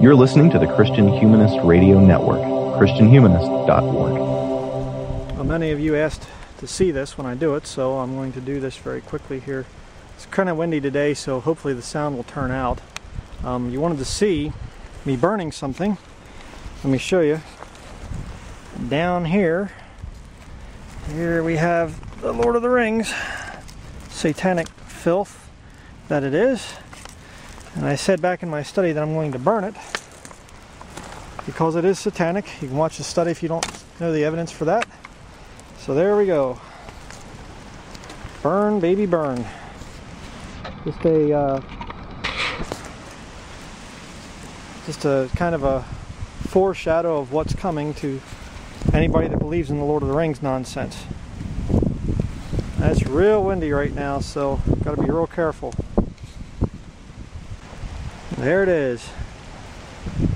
You're listening to the Christian Humanist Radio Network, ChristianHumanist.org. Well, many of you asked to see this when I do it, so I'm going to do this very quickly here. It's kind of windy today, so hopefully the sound will turn out. Um, you wanted to see me burning something. Let me show you. Down here, here we have the Lord of the Rings, satanic filth that it is. And I said back in my study that I'm going to burn it because it is satanic. You can watch the study if you don't know the evidence for that. So there we go. Burn, baby, burn. Just a, uh, just a kind of a foreshadow of what's coming to anybody that believes in the Lord of the Rings nonsense. It's real windy right now, so got to be real careful. There it is.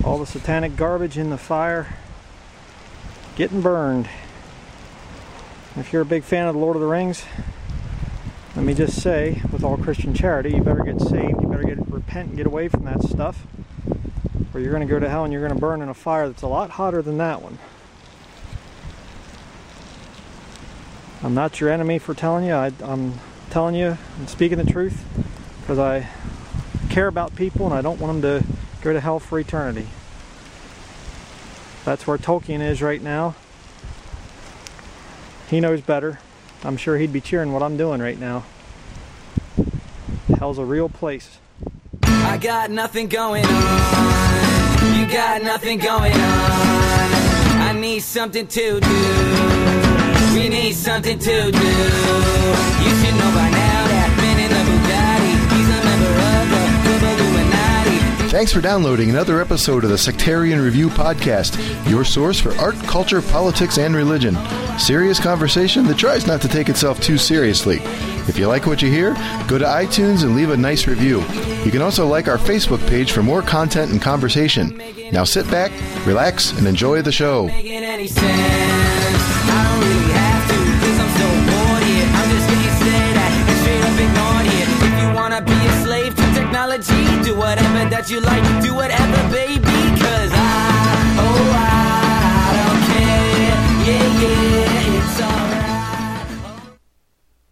All the satanic garbage in the fire getting burned. If you're a big fan of the Lord of the Rings, let me just say, with all Christian charity, you better get saved, you better get repent and get away from that stuff, or you're going to go to hell and you're going to burn in a fire that's a lot hotter than that one. I'm not your enemy for telling you. I, am telling you I'm speaking the truth because I care about people and I don't want them to go to hell for eternity. That's where Tolkien is right now. He knows better. I'm sure he'd be cheering what I'm doing right now. Hell's a real place. I got nothing going on. You got nothing going on. I need something to do. We need something to do. You should know by now Thanks for downloading another episode of the Sectarian Review Podcast, your source for art, culture, politics, and religion. Serious conversation that tries not to take itself too seriously. If you like what you hear, go to iTunes and leave a nice review. You can also like our Facebook page for more content and conversation. Now sit back, relax, and enjoy the show. Technology, do whatever that you like, do whatever, baby. Cause I, oh, I don't care. Yeah, yeah, it's alright.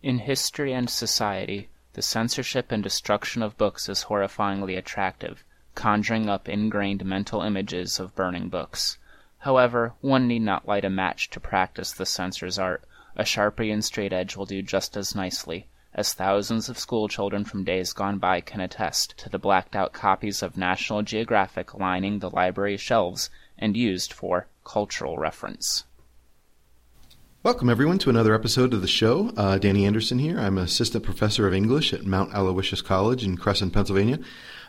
In history and society, the censorship and destruction of books is horrifyingly attractive, conjuring up ingrained mental images of burning books. However, one need not light a match to practice the censor's art. A sharpie and straight edge will do just as nicely, as thousands of schoolchildren from days gone by can attest to the blacked out copies of National Geographic lining the library shelves and used for cultural reference. Welcome, everyone, to another episode of the show. Uh, Danny Anderson here. I'm assistant professor of English at Mount Aloysius College in Cresson, Pennsylvania.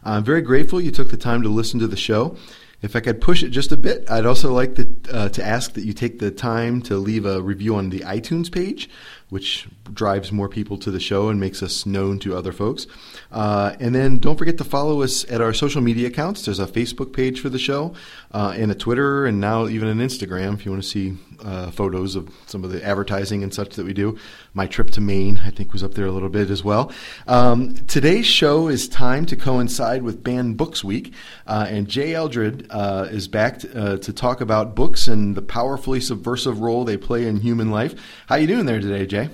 I'm very grateful you took the time to listen to the show. If I could push it just a bit, I'd also like to, uh, to ask that you take the time to leave a review on the iTunes page, which drives more people to the show and makes us known to other folks. Uh, and then don't forget to follow us at our social media accounts. There's a Facebook page for the show, uh, and a Twitter, and now even an Instagram if you want to see uh, photos of some of the advertising and such that we do. My trip to Maine, I think, was up there a little bit as well. Um, today's show is timed to coincide with Banned Books Week, uh, and Jay Eldred uh, is back to, uh, to talk about books and the powerfully subversive role they play in human life. How you doing there today, Jay?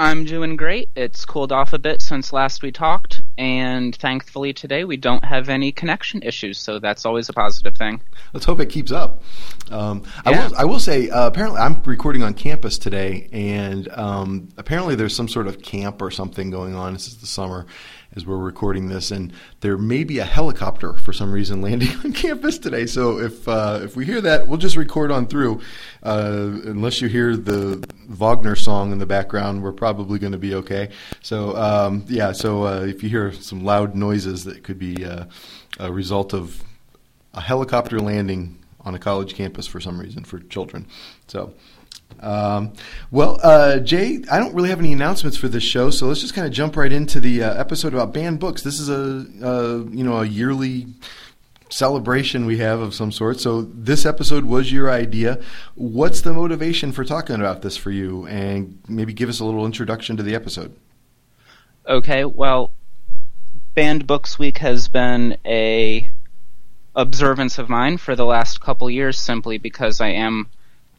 I'm doing great. It's cooled off a bit since last we talked, and thankfully today we don't have any connection issues, so that's always a positive thing. Let's hope it keeps up. Um, I, will, I will say, uh, apparently, I'm recording on campus today, and um, apparently there's some sort of camp or something going on. This is the summer as we're recording this, and there may be a helicopter for some reason landing on campus today. So if uh, if we hear that, we'll just record on through. Uh, unless you hear the Wagner song in the background, we're probably going to be okay. So um, yeah, so uh, if you hear some loud noises, that could be uh, a result of a helicopter landing on a college campus for some reason for children. So, um, well, uh, Jay, I don't really have any announcements for this show, so let's just kind of jump right into the uh, episode about banned books. This is a uh, you know a yearly celebration we have of some sort. So this episode was your idea. What's the motivation for talking about this for you? And maybe give us a little introduction to the episode. Okay, well, Banned Books Week has been a observance of mine for the last couple years simply because I am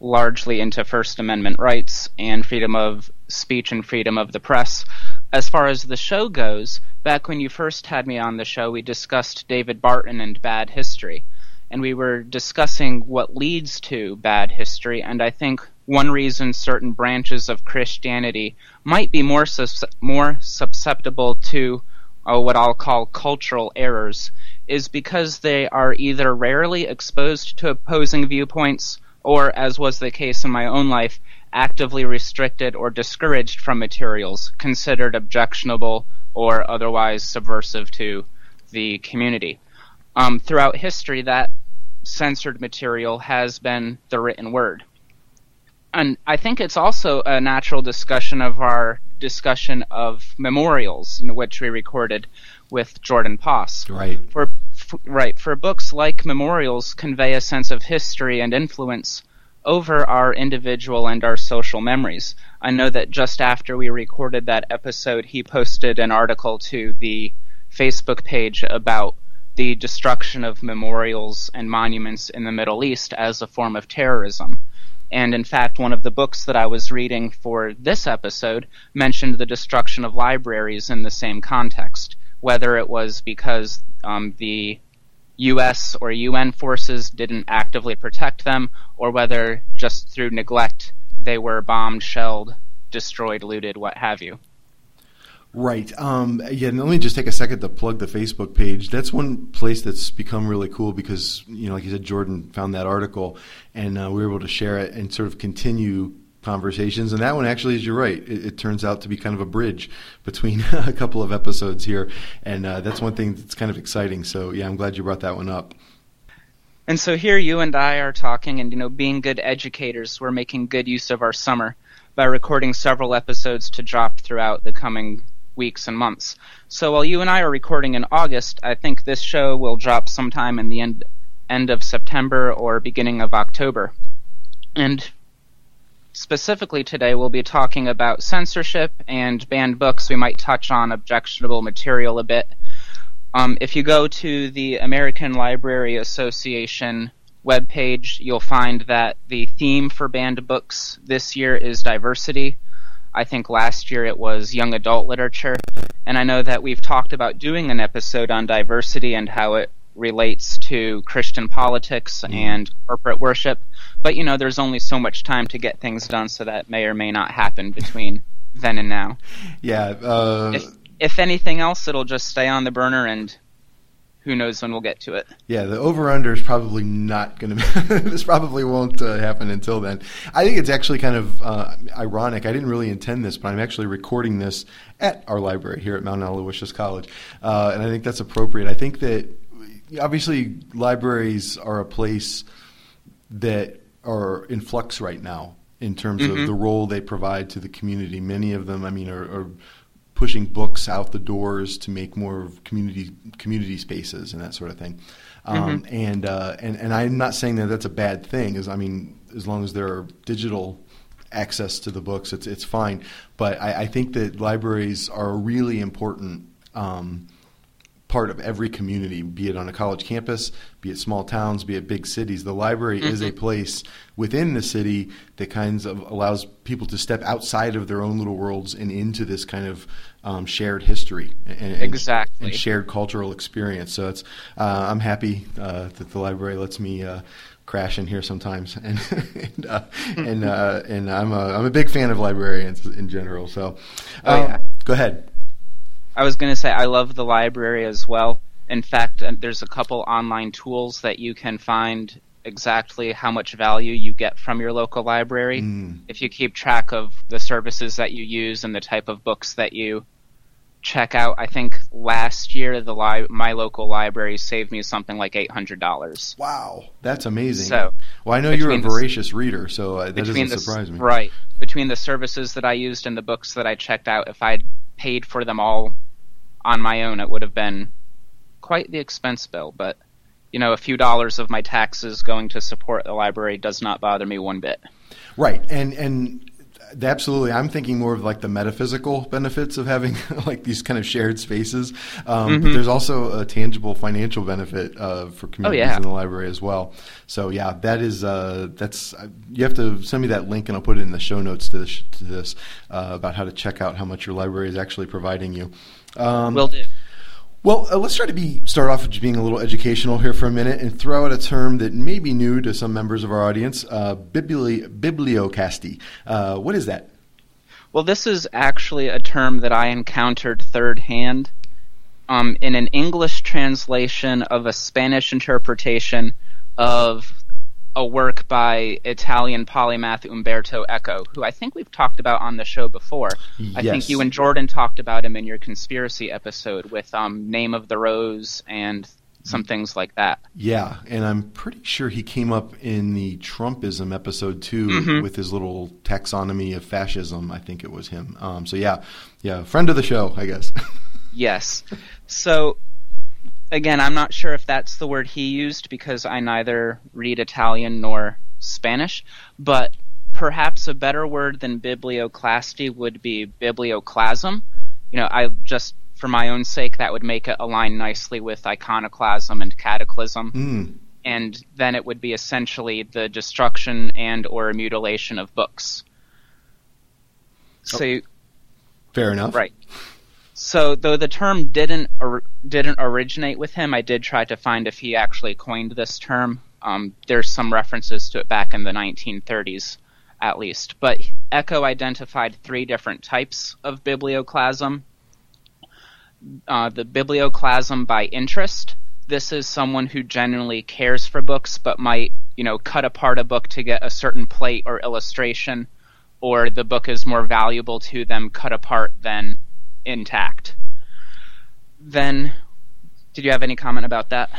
largely into First Amendment rights and freedom of speech and freedom of the press. As far as the show goes, back when you first had me on the show, we discussed David Barton and bad history. And we were discussing what leads to bad history, and I think one reason certain branches of Christianity might be more, sus- more susceptible to uh, what I'll call cultural errors is because they are either rarely exposed to opposing viewpoints or, as was the case in my own life, actively restricted or discouraged from materials considered objectionable or otherwise subversive to the community. Um, throughout history, that censored material has been the written word. And I think it's also a natural discussion of our discussion of memorials, you know, which we recorded with Jordan Poss. Right. For, right for books like memorials convey a sense of history and influence over our individual and our social memories. I know that just after we recorded that episode, he posted an article to the Facebook page about the destruction of memorials and monuments in the Middle East as a form of terrorism. And in fact, one of the books that I was reading for this episode mentioned the destruction of libraries in the same context, whether it was because um, the U.S. or UN forces didn't actively protect them, or whether just through neglect they were bombed, shelled, destroyed, looted, what have you. Right. Um, yeah. And let me just take a second to plug the Facebook page. That's one place that's become really cool because, you know, like you said, Jordan found that article and uh, we were able to share it and sort of continue conversations. And that one actually, as you're right, it, it, turns out to be kind of a bridge between a couple of episodes here. And uh, that's one thing that's kind of exciting. So, yeah, I'm glad you brought that one up. And so here you and I are talking, and, you know, being good educators, we're making good use of our summer by recording several episodes to drop throughout the coming weeks and months. So while you and I are recording in August, I think this show will drop sometime in the end end of September or beginning of October. And specifically today we'll be talking about censorship and banned books. We might touch on objectionable material a bit. Um, if you go to the American Library Association webpage, you'll find that the theme for banned books this year is diversity. I think last year it was young adult literature. And I know that we've talked about doing an episode on diversity and how it relates to Christian politics mm. and corporate worship. But, you know, there's only so much time to get things done, so that may or may not happen between then and now. Yeah. Uh... If, if anything else, it'll just stay on the burner and who knows when we'll get to it. Yeah, the over under is probably not going to. this probably won't uh, happen until then. I think it's actually kind of uh, ironic. I didn't really intend this, but I'm actually recording this at our library here at Mount Aloysius College, uh, and I think that's appropriate. I think that obviously libraries are a place that are in flux right now in terms mm-hmm. of the role they provide to the community. Many of them, I mean, are, are pushing books out the doors to make more community community spaces and that sort of thing. Um, mm-hmm. And uh, and and I'm not saying that that's a bad thing. As I mean, as long as there are digital access to the books, it's it's fine. But I, I think that libraries are a really important. Um, part of every community, be it on a college campus, be it small towns, be it big cities. The library mm-hmm. is a mm-hmm. place within the city that kinds of allows people to step outside of their own little worlds and into this kind of um, shared history and, exactly. and, shared cultural experience. So it's uh, I'm happy uh, that the library lets me. Uh, crash in here sometimes, and and uh, and, uh, and, I'm a I'm a big fan of librarians in general. So, oh, yeah. Um, go ahead. I was going to say I love the library as well. In fact, uh, there's a couple online tools that you can find exactly how much value you get from your local library. Mm. If you keep track of the services that you use and the type of books that you check out, I think last year the li- my local library saved me something like eight hundred dollars. Wow, that's amazing. So, well, I know you're a voracious the, reader, so uh, that doesn't the, surprise me. Right, between the services that I used and the books that I checked out, if I'd paid for them all on my own, it would have been quite the expense bill. But you know, a few dollars of my taxes going to support the library does not bother me one bit. Right, and and Absolutely, I'm thinking more of like the metaphysical benefits of having like these kind of shared spaces, um, Mm-hmm. but there's also a tangible financial benefit uh, for communities Oh, yeah. in the library as well. So yeah, that is uh, that's uh, you have to send me that link and I'll put it in the show notes to this, to this uh, about how to check out how much your library is actually providing you. Um, Will do. Well, uh, let's try to be start off with being a little educational here for a minute and throw out a term that may be new to some members of our audience: uh, bibli- biblioclasty. Uh, what is that? Well, this is actually a term that I encountered third hand um, in an English translation of a Spanish interpretation of a work by Italian polymath Umberto Eco, who I think we've talked about on the show before. Yes. I think you and Jordan talked about him in your conspiracy episode with um, Name of the Rose and some things like that. Yeah, and I'm pretty sure he came up in the Trumpism episode too with his little taxonomy of fascism. I think it was him. Um, so yeah, yeah, friend of the show, I guess. Yes. So, again, I'm not sure if that's the word he used because I neither read Italian nor Spanish, but perhaps a better word than biblioclasty would be biblioclasm. You know, I just, for my own sake, that would make it align nicely with iconoclasm and cataclysm. Mm. And then it would be essentially the destruction and or mutilation of books. So, you- Fair enough. Right. So, though the term didn't or, didn't originate with him, I did try to find if he actually coined this term. Um, there's some references to it back in the 1930s, at least. But Eco identified three different types of biblioclasm. Uh, the biblioclasm by interest. This is someone who genuinely cares for books, but might, you know, cut apart a book to get a certain plate or illustration, or the book is more valuable to them cut apart than intact. Then, did you have any comment about that?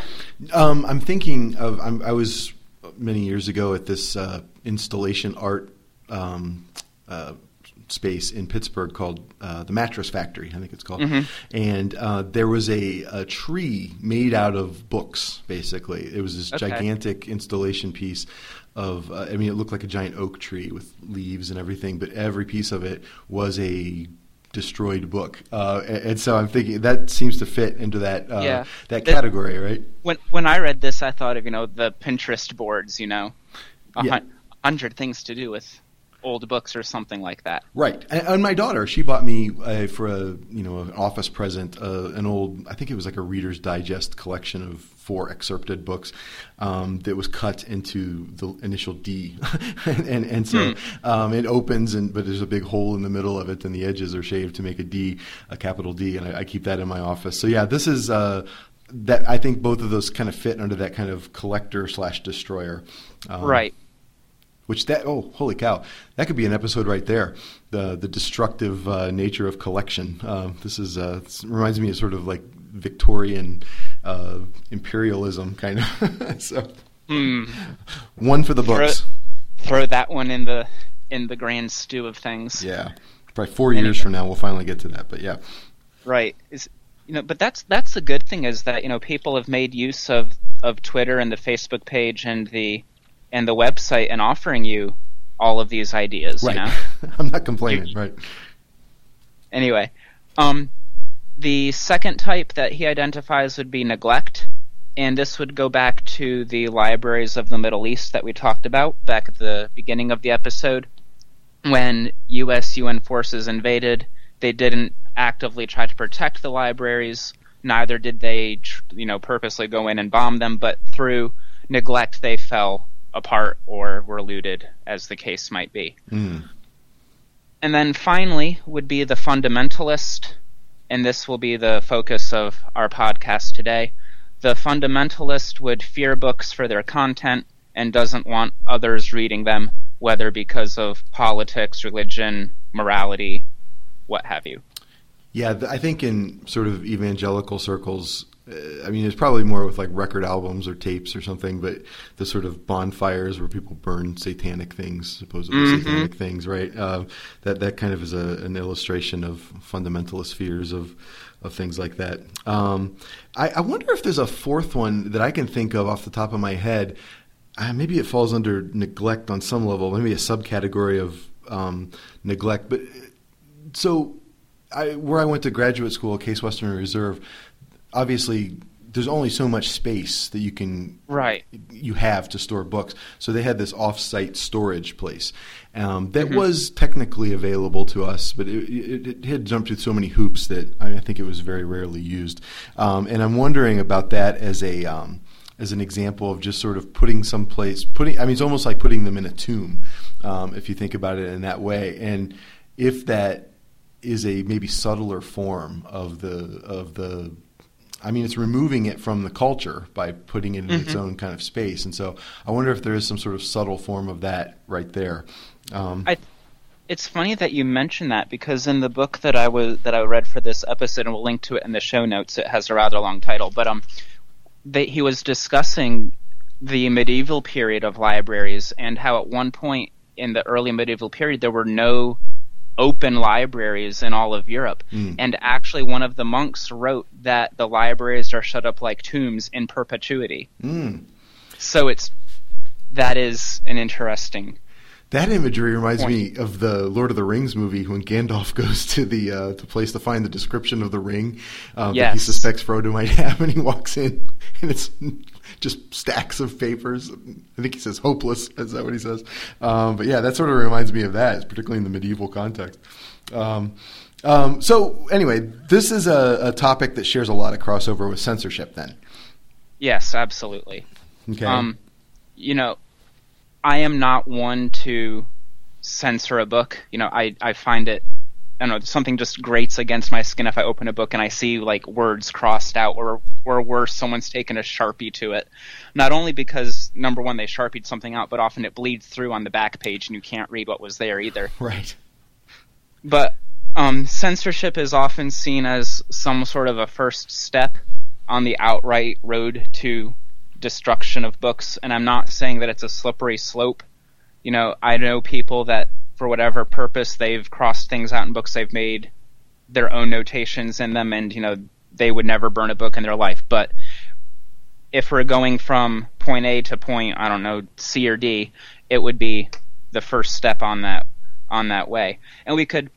Um, I'm thinking of. I'm, I was many years ago at this uh, installation art um, uh, space in Pittsburgh called uh, the Mattress Factory. I think it's called. And uh, there was a, a tree made out of books. Basically, it was this Okay. gigantic installation piece of. Uh, I mean, it looked like a giant oak tree with leaves and everything, but every piece of it was a destroyed book. Uh, and, and so I'm thinking that seems to fit into that uh, Yeah. that category, right? When when I read this, I thought of you know the Pinterest boards, you know, a Yeah. hun- hundred things to do with old books or something like that. Right, and, and my daughter, she bought me uh, for a you know an office present uh, an old I think it was like a Reader's Digest collection of four excerpted books um, that was cut into the initial D, and, and and so um, it opens and but there's a big hole in the middle of it and the edges are shaved to make a D, a capital D, and I, I keep that in my office. So yeah, this is. Uh, that I think both of those kind of fit under that kind of collector slash destroyer, um, right. Which that oh holy cow. That could be an episode right there. The the destructive uh, nature of collection. Uh, this is uh, this reminds me of sort of like Victorian uh, imperialism kind of. So Hmm. one for the books. Throw that one in the in the grand stew of things. yeah. Probably four years from now we'll finally get to that but yeah. Right. Is you know, but that's that's the good thing is that you know people have made use of of Twitter and the Facebook page and the and the website and offering you all of these ideas. right You know. I'm not complaining You- right Anyway, um, the second type that he identifies would be neglect, and this would go back to the libraries of the Middle East that we talked about back at the beginning of the episode. When U.S. UN forces invaded, they didn't actively try to protect the libraries. Neither did they, you know, purposely go in and bomb them. But through neglect, they fell apart or were looted, as the case might be. Mm. And then finally would be the fundamentalist, and this will be the focus of our podcast today. The fundamentalist would fear books for their content and doesn't want others reading them, whether because of politics, religion, morality, what have you. Yeah, I think in sort of evangelical circles, I mean, it's probably more with like record albums or tapes or something, but the sort of bonfires where people burn satanic things, supposedly Mhm. satanic things, right? Uh, that that kind of is a, an illustration of fundamentalist fears of of things like that. Um, I, I wonder if there's a fourth one that I can think of off the top of my head. Uh, maybe it falls under neglect on some level, maybe a subcategory of um, neglect. But so, I, where I went to graduate school, Case Western Reserve, obviously there's only so much space that you can Right. you have to store books. So they had this off-site storage place um, that Mm-hmm. was technically available to us, but it, it, it had jumped through so many hoops that I, I think it was very rarely used. Um, and I'm wondering about that as a um, as an example of just sort of putting some place, putting. I mean, it's almost like putting them in a tomb, um, if you think about it in that way. And if that is a maybe subtler form of the of the I mean, it's removing it from the culture by putting it in its own kind of space. And so I wonder if there is some sort of subtle form of that right there. Um, I, it's funny that you mention that because in the book that I was that I read for this episode, and we'll link to it in the show notes. It has a rather long title, but um, they, he was discussing the medieval period of libraries and how at one point in the early medieval period there were no open libraries in all of Europe. And actually, one of the monks wrote that the libraries are shut up like tombs in perpetuity. mm. So it's that is an interesting. That imagery reminds me of the Lord of the Rings movie when Gandalf goes to the uh, the place to find the description of the ring um, that he suspects Frodo might have, and he walks in and it's just stacks of papers. I think he says hopeless. Is that what he says? Um, but yeah, that sort of reminds me of that, particularly in the medieval context. Um, um, so anyway, this is a, a topic that shares a lot of crossover with censorship. Then, Yes, absolutely. okay, Um, you know, I am not one to censor a book. You know, I, I find it, I don't know, something just grates against my skin if I open a book and I see like words crossed out or, or worse, someone's taken a sharpie to it. Not only because number one, they sharpied something out, but often it bleeds through on the back page and you can't read what was there either. right, But um, censorship is often seen as some sort of a first step on the outright road to destruction of books, and I'm not saying that it's a slippery slope. You know, I know people that, for whatever purpose, they've crossed things out in books, they've made their own notations in them, and, you know, they would never burn a book in their life. But if we're going from point A to point, I don't know, C or D, it would be the first step on that on that way. And we could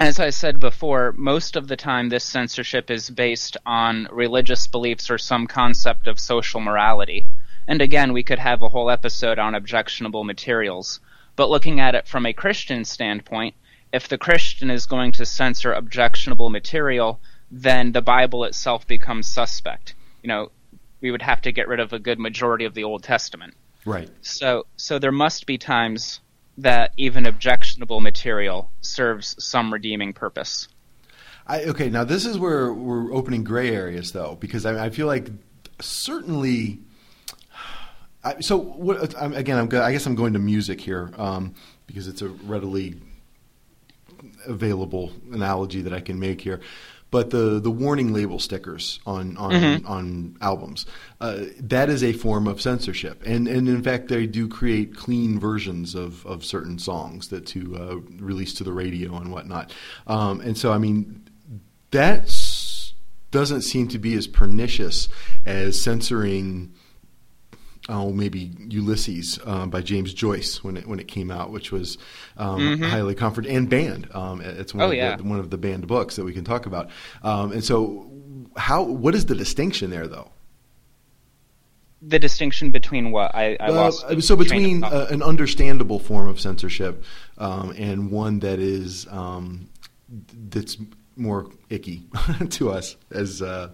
as I said before, most of the time this censorship is based on religious beliefs or some concept of social morality. And again, we could have a whole episode on objectionable materials. But looking at it from a Christian standpoint, if the Christian is going to censor objectionable material, then the Bible itself becomes suspect. You know, we would have to get rid of a good majority of the Old Testament. right. So, so there must be times that even objectionable material serves some redeeming purpose. I, okay, now this is where we're opening gray areas, though, because I, I feel like certainly. I, so what, again, I'm, I guess I'm going to music here um, because it's a readily available analogy that I can make here. But the, the warning label stickers on on, on albums uh, that is a form of censorship, and and in fact they do create clean versions of, of certain songs that to uh, release to the radio and whatnot. Um, and so I mean that doesn't seem to be as pernicious as censoring oh, maybe Ulysses uh, by James Joyce when it when it came out, which was um, highly comfort and banned. Um, it's one Mm-hmm. Oh, of yeah. the, one of the banned books that we can talk about. Um, and so, how what is the distinction there, though? The distinction between what I, I Uh, lost. so the train of between uh, an understandable form of censorship um, and one that is um, that's more icky to us as, uh,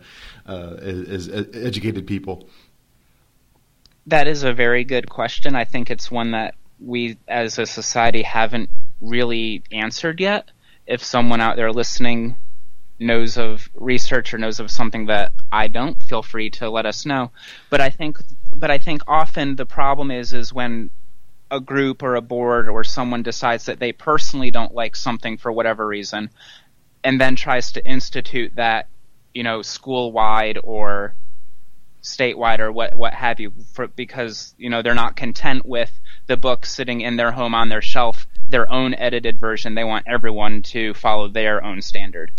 uh, as as educated people. That is a very good question. I think it's one that we as a society haven't really answered yet. If someone out there listening knows of research or knows of something that I don't, feel free to let us know. But I think but I think often the problem is is when a group or a board or someone decides that they personally don't like something for whatever reason and then tries to institute that, you know, school wide or statewide or what what have you for, because you know they're not content with the book sitting in their home on their shelf their own edited version they want everyone to follow their own standard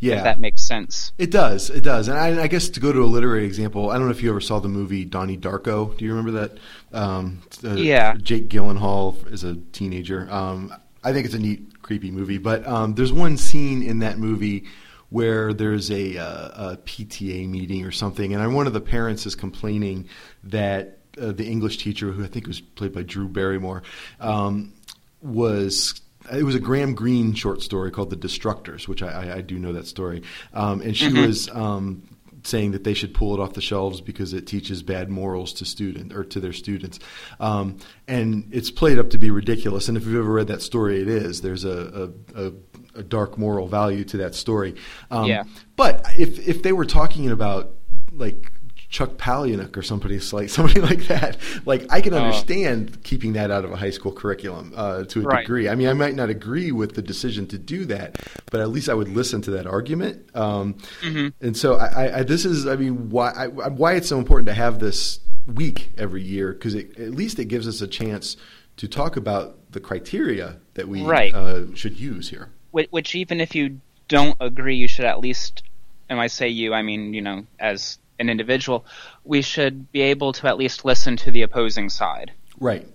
Yeah, if that makes sense It does. It does. And I, I guess to go to a literary example, I don't know if you ever saw the movie Donnie Darko. Do you remember that? Um, uh, Yeah. Jake Gyllenhaal is a teenager. Um, I think it's a neat, creepy movie. But um, there's one scene in that movie where there's a, uh, a PTA meeting or something, and one of the parents is complaining that uh, the English teacher, who I think was played by Drew Barrymore, um, was it was a Graham Greene short story called The Destructors, which I, I, I do know that story. Um, and she Mhm. was um, saying that they should pull it off the shelves because it teaches bad morals to student or to their students. Um, and it's played up to be ridiculous. And if you've ever read that story, it is. There's a, a, a, a dark moral value to that story. Um, Yeah. But if if they were talking about like Chuck Palahniuk or somebody like somebody like that, like I can Oh. understand keeping that out of a high school curriculum uh, to a Right. degree. I mean, I might not agree with the decision to do that, but at least I would listen to that argument. Um, Mhm. And so, I, I, this is, I mean, why I, why it's so important to have this week every year because at least it gives us a chance to talk about the criteria that we Right. uh, should use here. which, which even if you don't agree, you should at least, and I say you, I mean you know as an individual, we should be able to at least listen to the opposing side. Right.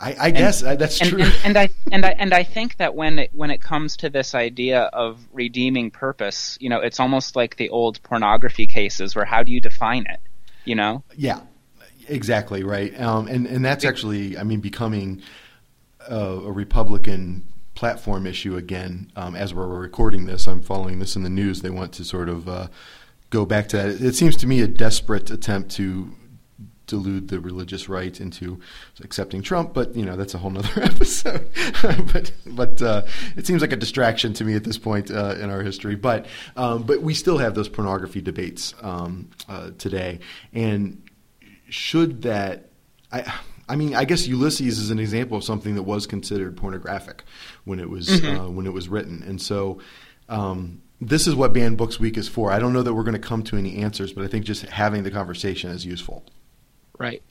I, I guess uh, that's and, true. And, and I and I and I think that when it when it comes to this idea of redeeming purpose, you know, it's almost like the old pornography cases where how do you define it? You know? Yeah, exactly right. Um, and and that's actually, I mean, becoming a, a Republican platform issue again. Um, as we're recording this, I'm following this in the news. They want to sort of uh, go back to that. It seems to me a desperate attempt to delude the religious right into accepting Trump, but you know that's a whole other episode. but but uh, it seems like a distraction to me at this point uh, in our history. But um, but we still have those pornography debates um, uh, today, and should that I. I mean, I guess Ulysses is an example of something that was considered pornographic when it was Mhm. uh, when it was written, and so um, this is what Banned Books Week is for. I don't know that we're going to come to any answers, but I think just having the conversation is useful. Right.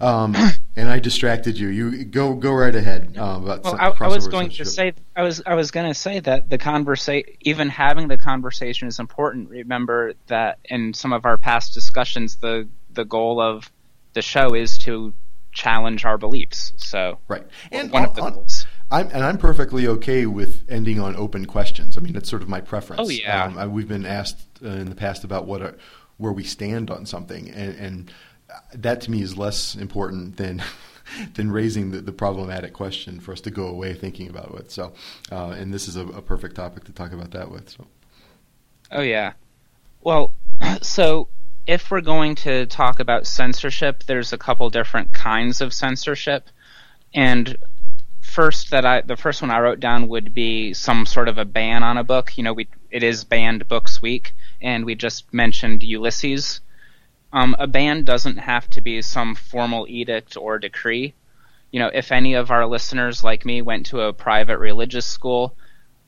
Um, and I distracted you. You go go right ahead. Um, about Well, I, I was going to say I was I was going to say that the conversation, even having the conversation is important. Remember that in some of our past discussions, the the goal of the show is to challenge our beliefs. So right, and one of the goals. I'm and I'm perfectly okay with ending on open questions. I mean, that's sort of my preference. Oh, yeah. Um, I, we've been asked uh, in the past about what are, where we stand on something, and, and that to me is less important than than raising the, the problematic question for us to go away thinking about it. So, uh, and this is a, a perfect topic to talk about that with. So, Oh yeah. Well, so if we're going to talk about censorship, there's a couple different kinds of censorship, and first that I the first one I wrote down would be some sort of a ban on a book. You know, we it is banned books week, and we just mentioned Ulysses. Um, a ban doesn't have to be some formal edict or decree. You know, if any of our listeners, like me, went to a private religious school,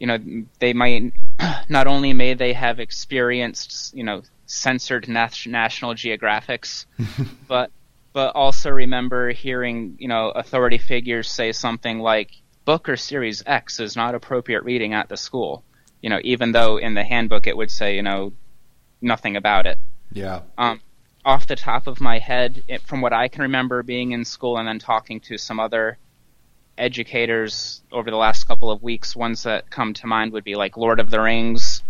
you know, they might not only may they have experienced, you know, censored nat- National Geographics, but but also remember hearing, you know, authority figures say something like book or series X is not appropriate reading at the school. You know, even though in the handbook it would say, you know, nothing about it. yeah, Um, off the top of my head, it, from what I can remember being in school and then talking to some other educators over the last couple of weeks, ones that come to mind would be like Lord of the Rings,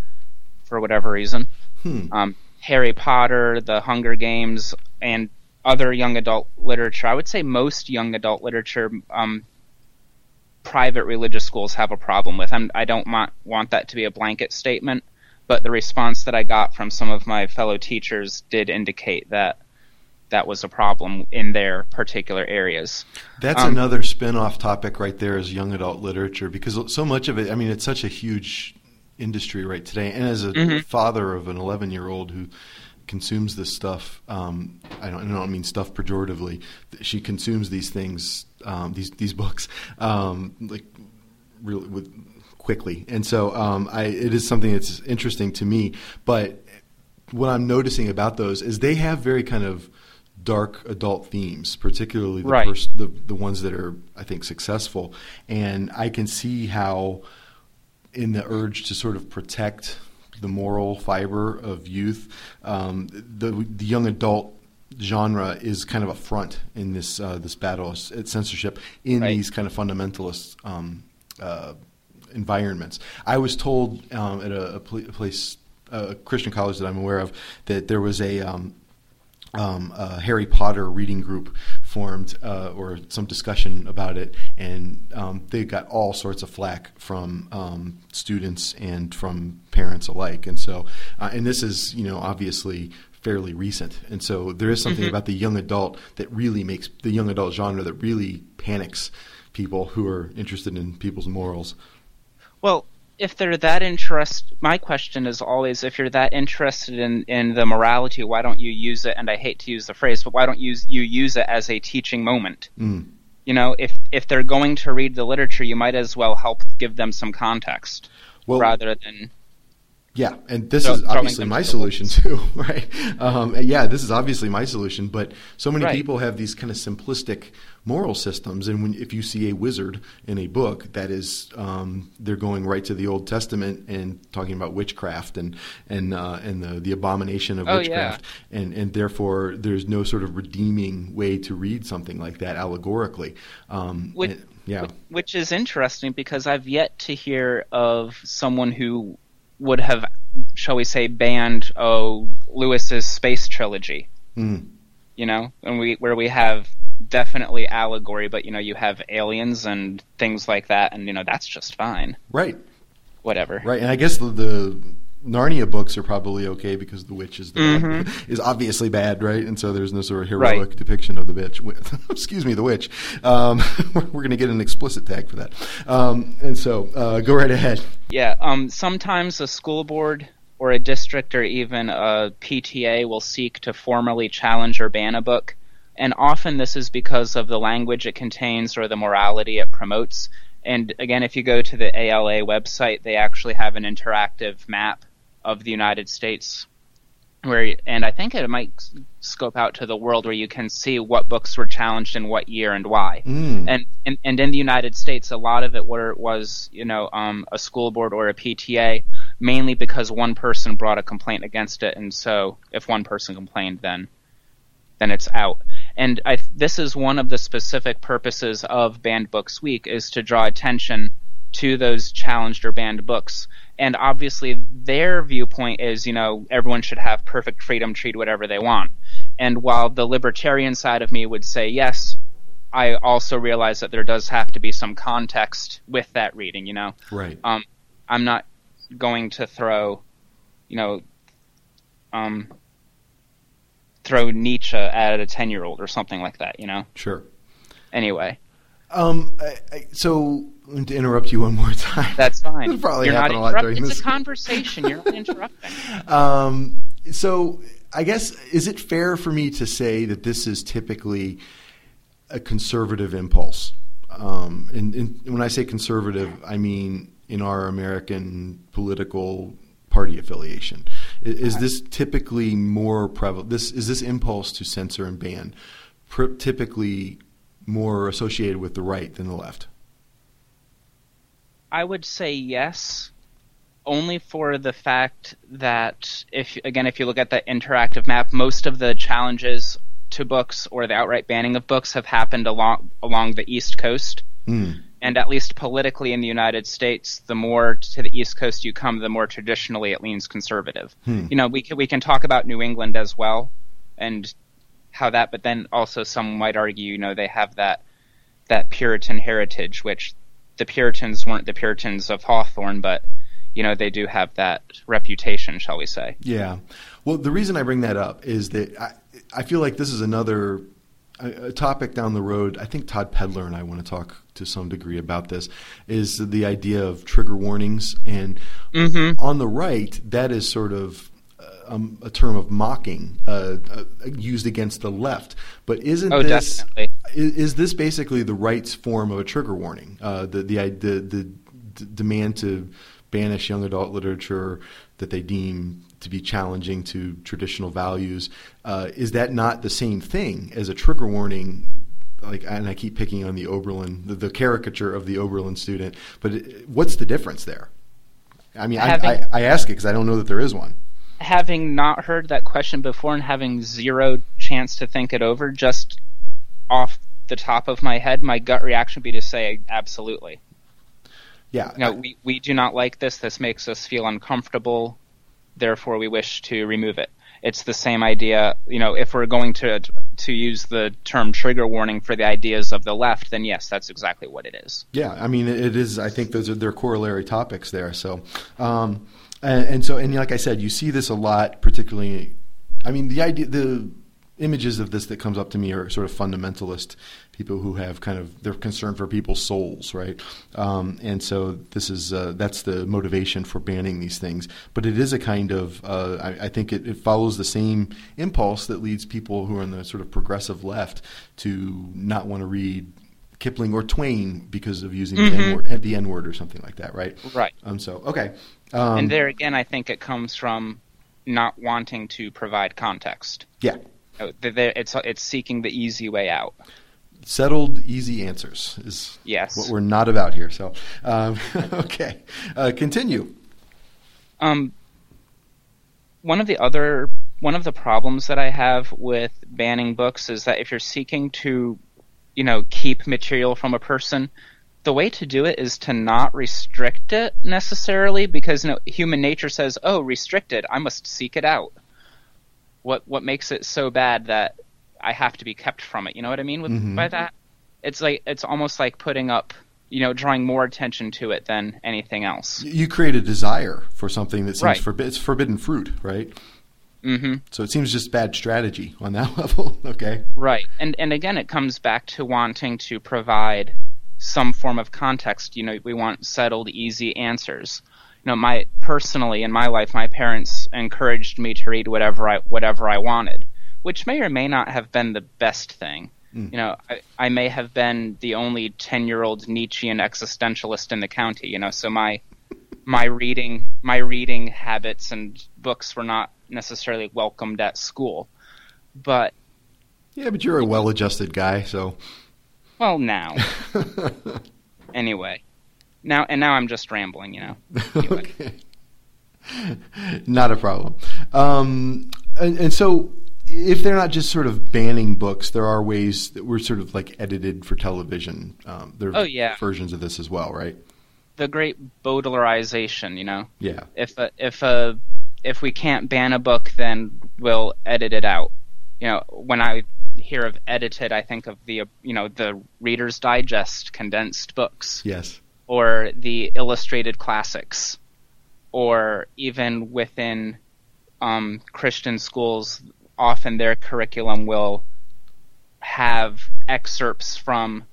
for whatever reason, Hmm. um, Harry Potter, The Hunger Games, and other young adult literature. I would say most young adult literature, um, private religious schools have a problem with. I'm, I don't want, want that to be a blanket statement, but the response that I got from some of my fellow teachers did indicate that that was a problem in their particular areas. That's Um, another spin-off topic right there is young adult literature because so much of it, I mean, it's such a huge industry right today. And as a Mhm. father of an 11-year-old who consumes this stuff, um, I, don't, I don't mean stuff pejoratively. She consumes these things, um, these these books, um, like really with quickly. And so um, I, it is something that's interesting to me. But what I'm noticing about those is they have very kind of dark adult themes, particularly the, Right. pers- the the ones that are I think successful, and I can see how in the urge to sort of protect the moral fiber of youth, um, the the young adult genre is kind of a front in this uh, this battle at censorship in Right. these kind of fundamentalist um, uh, environments. I was told um, at a, a place, a Christian college that I'm aware of, that there was a um, um, a Harry Potter reading group formed, uh, or some discussion about it, and um, they got all sorts of flack from um, students and from parents alike. And so, uh, and this is you know obviously fairly recent, and so there is something about the young adult that really makes the young adult genre that really panics people who are interested in people's morals. Well, if they're that interest, my question is always: if you're that interested in in the morality, why don't you use it? And I hate to use the phrase, but why don't you you use it as a teaching moment? Mm. You know, if if they're going to read the literature, you might as well help give them some context Well, rather than Yeah, and this is obviously my solution too, right? Um, yeah, this is obviously my solution, but so many Right. people have these kind of simplistic moral systems, and when if you see a wizard in a book, that is um, they're going right to the Old Testament and talking about witchcraft and and uh, and the the abomination of Oh, witchcraft, and and therefore there's no sort of redeeming way to read something like that allegorically. Um, Which, and- yeah, which, which is interesting because I've yet to hear of someone who would have, shall we say, banned oh Lewis's space trilogy. Mm. You know, and we where we have definitely allegory, but you know you have aliens and things like that, and you know that's just fine. right. Whatever. Right, and I guess the, the Narnia books are probably okay because the witch is the bad, is obviously bad, right? And so there's no sort of heroic Mm-hmm. Right. depiction of the bitch. Excuse me, the witch. Um, we're going to get an explicit tag for that. Um, and so uh, go right ahead. Yeah, um, sometimes a school board or a district or even a PTA will seek to formally challenge or ban a book, and often this is because of the language it contains or the morality it promotes. And again, if you go to the ALA website, they actually have an interactive map of the United States where and I think it might scope out to the world where you can see what books were challenged in what year and why. Mm. And, and and in the United States, a lot of it were was you know um, a school board or a PTA, mainly because one person brought a complaint against it, and so if one person complained, then then it's out. And I, this is one of the specific purposes of Banned Books Week is to draw attention to those challenged or banned books. And obviously, their viewpoint is, you know, everyone should have perfect freedom, treat whatever they want. And while the libertarian side of me would say yes, I also realize that there does have to be some context with that reading. You know, Right. um, I'm not going to throw, you know, um, throw Nietzsche at a ten year old or something like that. You know. Sure. Anyway, Um, I, I, so to interrupt you one more time. that's fine. This probably You're not happened a lot during It's this. a conversation. You're not interrupting. Um, so I guess is it fair for me to say that this is typically a conservative impulse? Um, and, and when I say conservative, I mean in our American political party affiliation. I- Is, this typically more prevalent? This is this impulse to censor and ban pr- typically more associated with the right than the left? I would say yes, only for the fact that if again if you look at the interactive map, most of the challenges to books or the outright banning of books have happened along along the East Coast. Mm. And at least politically in the United States, the more to the East Coast you come, the more traditionally it leans conservative. Hmm. You know, we can, we can talk about New England as well, and how that, but then also some might argue, you know, they have that that Puritan heritage, which the Puritans weren't the Puritans of Hawthorne, but you know, they do have that reputation, shall we say? Yeah. Well, the reason I bring that up is that I, I feel like this is another a, a topic down the road. I think Todd Pedler and I want to talk to some degree about this. Is the idea of trigger warnings, and Mm-hmm. on the right, that is sort of uh, um, a term of mocking uh, uh, used against the left. But isn't Oh, this is, is this basically the right's form of a trigger warning? Uh, the, the the the d- demand to banish young adult literature that they deem to be challenging to traditional values uh, is that not the same thing as a trigger warning? Like, and I keep picking on the Oberlin, the, the caricature of the Oberlin student. But it, what's the difference there? I mean, I, I, I ask it because I don't know that there is one. having not heard that question before and having zero chance to think it over, just off the top of my head, my gut reaction would be to say absolutely. Yeah. No, I- we, we do not like this. This makes us feel uncomfortable. Therefore, we wish to remove it. It's the same idea. You know, if we're going to to use the term trigger warning for the ideas of the left, then yes, that's exactly what it is. Yeah, I mean, it is. I think those are their corollary topics there. So, um, and, and so, and like I said, you see this a lot, particularly. I mean, the idea, the images of this that comes up to me are sort of fundamentalist people who have kind of they're concerned for people's souls, right? Um, and so this is uh, that's the motivation for banning these things. But it is a kind of uh, I, I think it, it follows the same impulse that leads people who are on the sort of progressive left to not want to read Kipling or Twain because of using the N word, the N word or something like that, right? Right. Um. So okay. Um, and there again, I think it comes from not wanting to provide context. yeah. It's it's seeking the easy way out. Settled, easy answers is Yes. what we're not about here. So, um, okay, uh, continue. Um, one of the other one of the problems that I have with banning books is that if you're seeking to, you know, keep material from a person, the way to do it is to not restrict it necessarily because you know, human nature says, "Oh, restricted. I must seek it out." What what makes it so bad that I have to be kept from it? You know what I mean with by that? It's like it's almost like putting up, you know, drawing more attention to it than anything else. You create a desire for something that seems Right. forbi- it's forbidden fruit, right? hmm So it seems just bad strategy on that level. okay. Right. And and again it comes back to wanting to provide some form of context. You know, we want settled, easy answers. You know, my personally in my life my parents encouraged me to read whatever I whatever I wanted, which may or may not have been the best thing. You know, I, I may have been the only ten year old Nietzschean existentialist in the county, you know, so my my reading my reading habits and books were not necessarily welcomed at school. But Yeah, but you're a well-adjusted guy, so Well, now. anyway. Now and now I'm just rambling, you know. Anyway. okay. Not a problem. Um, and, and so, if they're not just sort of banning books, there are ways that we're sort of like edited for television. Um, there are Oh, yeah. versions of this as well, right? The great Bowdlerization, you know. Yeah. If a, if a if we can't ban a book, then we'll edit it out. You know, when I hear of edited, I think of the you know the Reader's Digest condensed books. Yes. or the illustrated classics, or even within um, Christian schools, often their curriculum will have excerpts from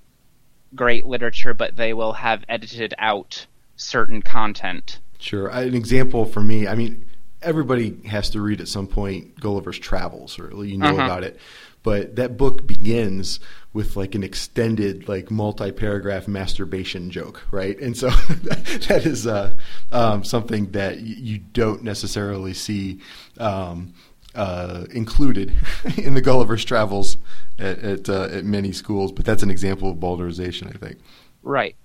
great literature, but they will have edited out certain content. Sure. An example for me, I mean, everybody has to read at some point Gulliver's Travels, or you know Uh-huh. about it. But that book begins with like an extended, like multi-paragraph masturbation joke, right? And so that is uh, um, something that y- you don't necessarily see um, uh, included in the Gulliver's Travels at at, uh, at many schools. But that's an example of bowdlerization, I think. Right.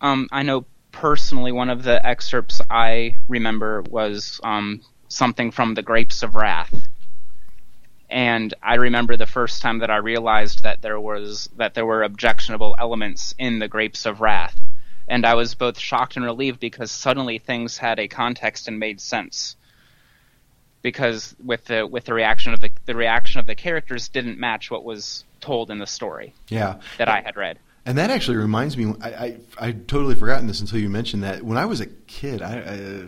Um, I know personally one of the excerpts I remember was um, something from The Grapes of Wrath. And I remember the first time that I realized that there was that there were objectionable elements in The Grapes of Wrath. And I was both shocked and relieved because suddenly things had a context and made sense. Because with the with the reaction of the the reaction of the characters didn't match what was told in the story Yeah. that I had read. And that actually reminds me, I, I I'd totally forgotten this until you mentioned that. When I was a kid, I, I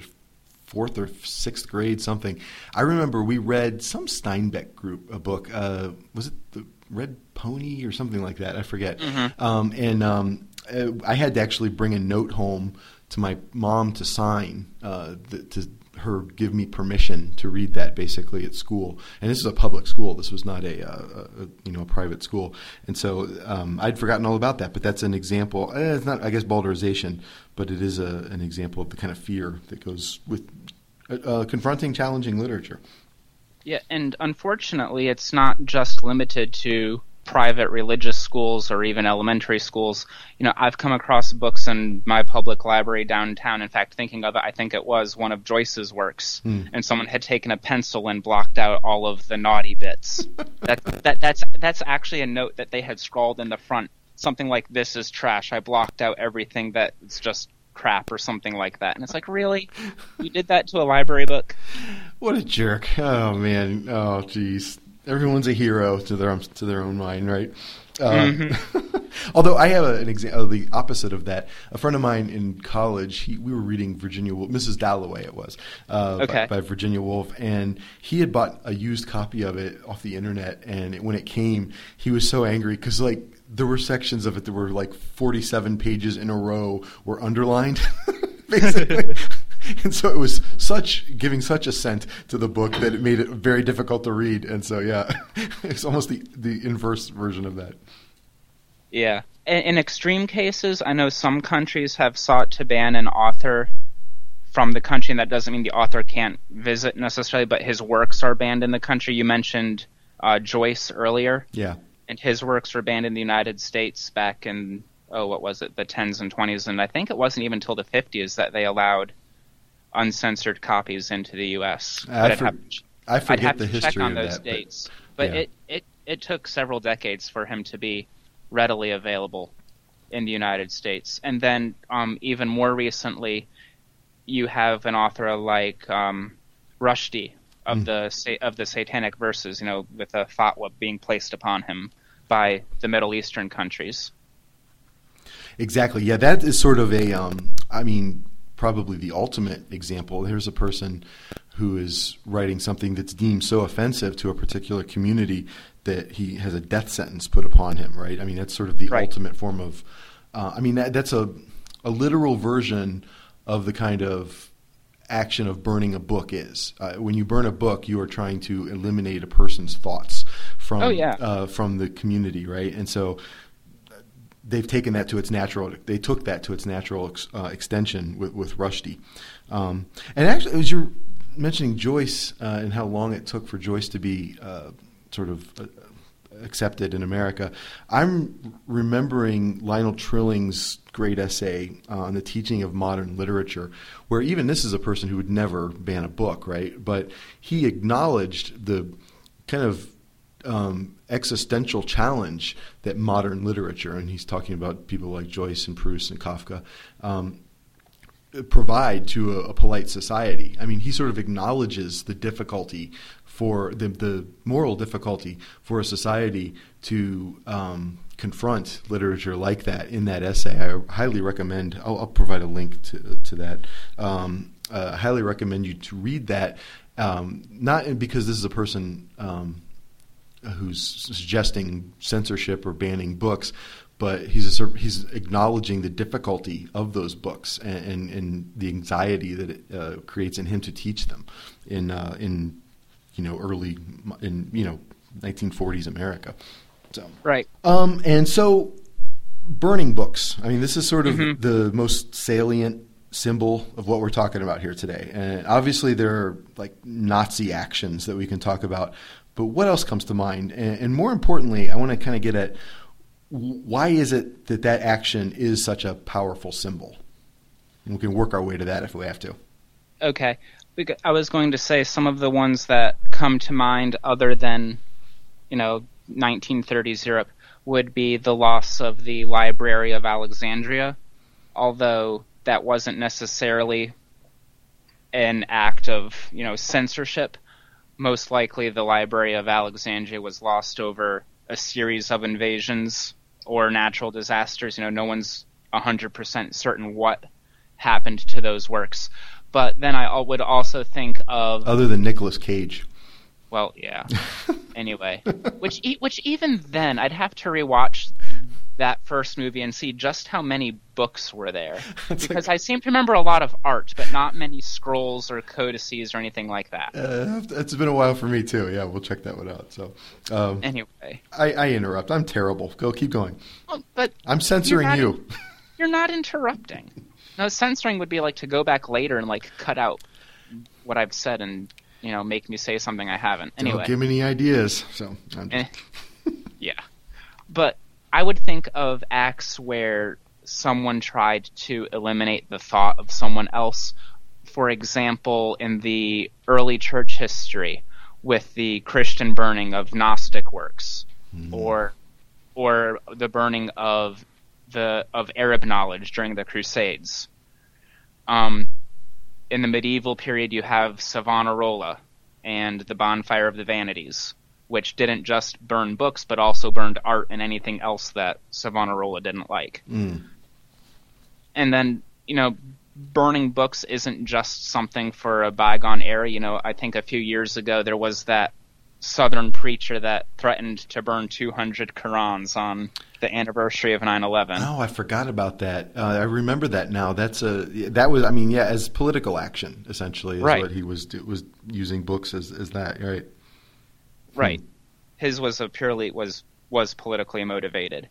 fourth or sixth grade, something, I remember we read some Steinbeck group a book. Uh, was it the Red Pony or something like that? I forget. Um, and um, uh, I had to actually bring a note home to my mom to sign uh, the, to her give me permission to read that basically at school. And this is a public school. This was not a, uh, a you know a private school. And so um, I'd forgotten all about that. But that's an example. eh, It's not, I guess, bowdlerization, but it is a, an example of the kind of fear that goes with uh, uh, confronting challenging literature. Yeah, and unfortunately, it's not just limited to private religious schools or even elementary schools, you know, I've come across books in my public library downtown. In fact, thinking of it, I think it was one of Joyce's works, hmm. and someone had taken a pencil and blocked out all of the naughty bits. that, that that's that's actually a note that they had scrawled in the front, something like "This is trash." I blocked out everything that's just crap or something like that. And it's like, really, you did that to a library book? What a jerk! Oh man! Oh jeez. Everyone's a hero to their to their own mind, right? Uh, although I have a, an example, the opposite of that. A friend of mine in college, he, we were reading Virginia Woolf, Mrs. Dalloway, it was, uh, Okay. by, by Virginia Woolf, and he had bought a used copy of it off the internet, and it, when it came, he was so angry because like there were sections of it that were like forty-seven pages in a row were underlined, basically. And so it was such giving such assent to the book that it made it very difficult to read. And so yeah, it's almost the the inverse version of that. Yeah. In, in extreme cases, I know some countries have sought to ban an author from the country, and that doesn't mean the author can't visit necessarily, but his works are banned in the country. You mentioned uh, Joyce earlier, Yeah. and his works were banned in the United States back in, oh, what was it, the 10s and 20s, and I think it wasn't even until the 50s that they allowed uncensored copies into the U.S. I, I'd for- have- I forget the to history check on of those that. dates, but, yeah. it, it it took several decades for him to be readily available in the United States, and then um, even more recently, you have an author like um, Rushdie of Hmm. the of the Satanic Verses, you know, with a fatwa being placed upon him by the Middle Eastern countries. Exactly. Yeah, that is sort of a. Um, I mean, probably the ultimate example. Here's a person who is writing something that's deemed so offensive to a particular community that he has a death sentence put upon him. Right. I mean, that's sort of the Right. ultimate form of. Uh, I mean, that, that's a a literal version of the kind of action of burning a book is. Uh, when you burn a book, you are trying to eliminate a person's thoughts from Oh, yeah. uh, from the community, right? And so they've taken that to its natural. They took that to its natural ex, uh, extension with with Rushdie. Um, and actually, as you're mentioning Joyce uh, and how long it took for Joyce to be uh, sort of uh, accepted in America, I'm remembering Lionel Trilling's great essay on the teaching of modern literature, where even this is a person who would never ban a book, right? But he acknowledged the kind of um, existential challenge that modern literature, and he's talking about people like Joyce and Proust and Kafka, um, provide to a, a polite society. I mean, he sort of acknowledges the difficulty for the, the moral difficulty for a society to um, confront literature like that in that essay. I highly recommend. I'll, I'll provide a link to to that. Um, uh, I highly recommend you to read that. Um, not because this is a person um, who's suggesting censorship or banning books, but he's a, he's acknowledging the difficulty of those books and, and, and the anxiety that it uh, creates in him to teach them in uh, in you know early in you know 1940s America. So Right. um, and so burning books. I mean, this is sort of the most salient symbol of what we're talking about here today. And obviously, there are like Nazi actions that we can talk about. But what else comes to mind? And, and more importantly, I want to kind of get at why is it that that action is such a powerful symbol? And we can work our way to that if we have to. Okay. I was going to say some of the ones that come to mind, other than, you know, 1930s Europe, would be the loss of the Library of Alexandria, although that wasn't necessarily an act of, you know, censorship. Most likely, the Library of Alexandria was lost over a series of invasions or natural disasters. You know, no one's 100% certain what happened to those works. But then I would also think of Other than Nicolas Cage. well, yeah. anyway, which which even then I'd have to rewatch that first movie and see just how many books were there because I seem to remember a lot of art, but not many scrolls or codices or anything like that. Uh, it's been a while for me too. Yeah, we'll check that one out. So um, Anyway, I, I interrupt. I'm terrible. Go, keep going. well, but I'm censoring not- you. you're not interrupting. No, censoring would be like to go back later and like cut out what I've said and you know make me say something I haven't. Don't Anyway, give me any ideas. So I'm Eh. yeah. but I would think of acts where someone tried to eliminate the thought of someone else. For example, in the early church history, with the Christian burning of Gnostic works, or or the burning of the of Arab knowledge during the Crusades. Um, in the medieval period, you have Savonarola and the Bonfire of the Vanities, which didn't just burn books but also burned art and anything else that Savonarola didn't like. And then, you know, burning books isn't just something for a bygone era. You know, I think a few years ago there was that southern preacher that threatened to burn 200 Qurans on the anniversary of 9/11. Oh, I forgot about that. Uh, I remember that now. That's a that was. I mean, yeah, as political action essentially is Right. what he was was using books as as that. Right. Right. His was a purely was was politically motivated.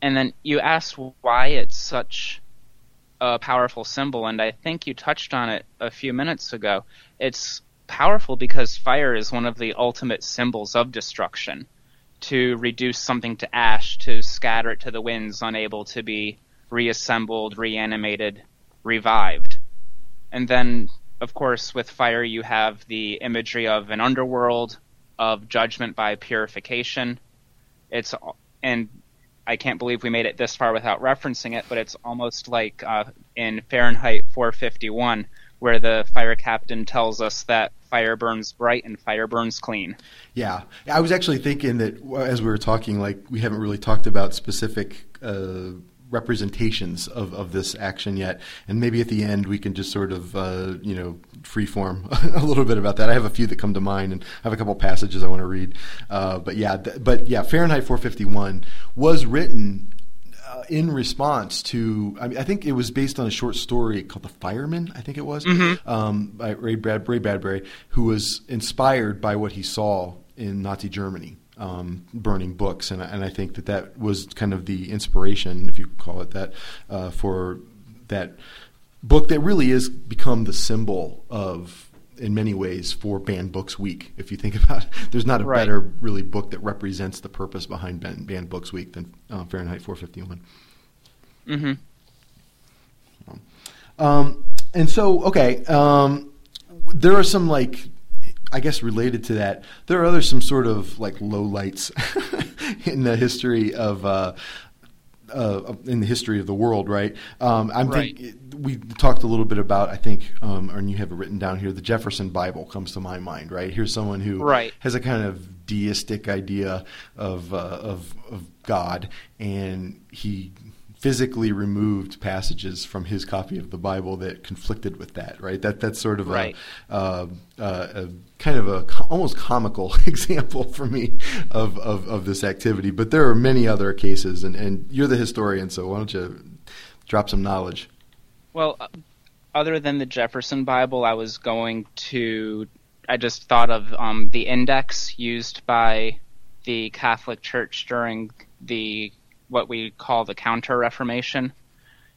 And then you asked why it's such a powerful symbol, and I think you touched on it a few minutes ago. It's powerful because fire is one of the ultimate symbols of destruction. To reduce something to ash, to scatter it to the winds, unable to be reassembled, reanimated, revived. And then, of course, with fire, you have the imagery of an underworld, of judgment by purification. It's and I can't believe we made it this far without referencing it, but it's almost like uh, in Fahrenheit 451, where the fire captain tells us that fire burns bright and fire burns clean. Yeah, I was actually thinking that as we were talking, like we haven't really talked about specific uh, representations of, of this action yet, and maybe at the end we can just sort of uh, you know freeform a little bit about that. I have a few that come to mind, and I have a couple passages I want to read. Uh, but yeah, th- but yeah, Fahrenheit 451 was written uh, in response to, I, mean, I think it was based on a short story called "The Fireman." I think it was um, by Ray, Brad, Ray Bradbury, who was inspired by what he saw in Nazi Germany, um, burning books, and, I- and I think that that was kind of the inspiration, if you call it that, uh, for that book that really is become the symbol of. In many ways, for Banned Books Week, if you think about it, there's not a Right. better really book that represents the purpose behind Ban- Banned Books Week than uh, Fahrenheit 451. mm-hmm Um, and so, okay, um, there are some like, I guess related to that, there are other some sort of like low lights in the history of. Uh, uh, in the history of the world, right? Um, I'm Right. think we talked a little bit about. I think, um, and you have it written down here. The Jefferson Bible comes to my mind, right? Here's someone who Right. has a kind of deistic idea of uh, of of God, and he physically removed passages from his copy of the Bible that conflicted with that. Right. That that's sort of Right. a, uh, uh, a kind of a almost comical example for me of, of of this activity. But there are many other cases, and and you're the historian, so why don't you drop some knowledge? Well, uh, other than the Jefferson Bible, I was going to. I just thought of um, the index used by the Catholic Church during the what we call the Counter Reformation.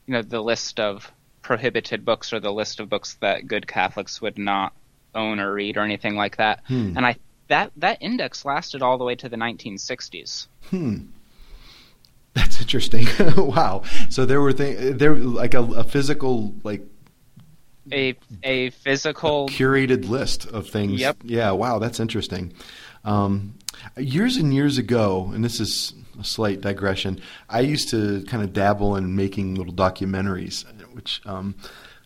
You know, the list of prohibited books or the list of books that good Catholics would not own or read or anything like that. Hmm. And I that that index lasted all the way to the 1960s. Hmm. That's interesting. wow. So there were things there like a, a physical like A a physical curated list of things. Yep. Yeah. Wow. That's interesting. Um, years and years ago, and this is a slight digression. I used to kind of dabble in making little documentaries, which um,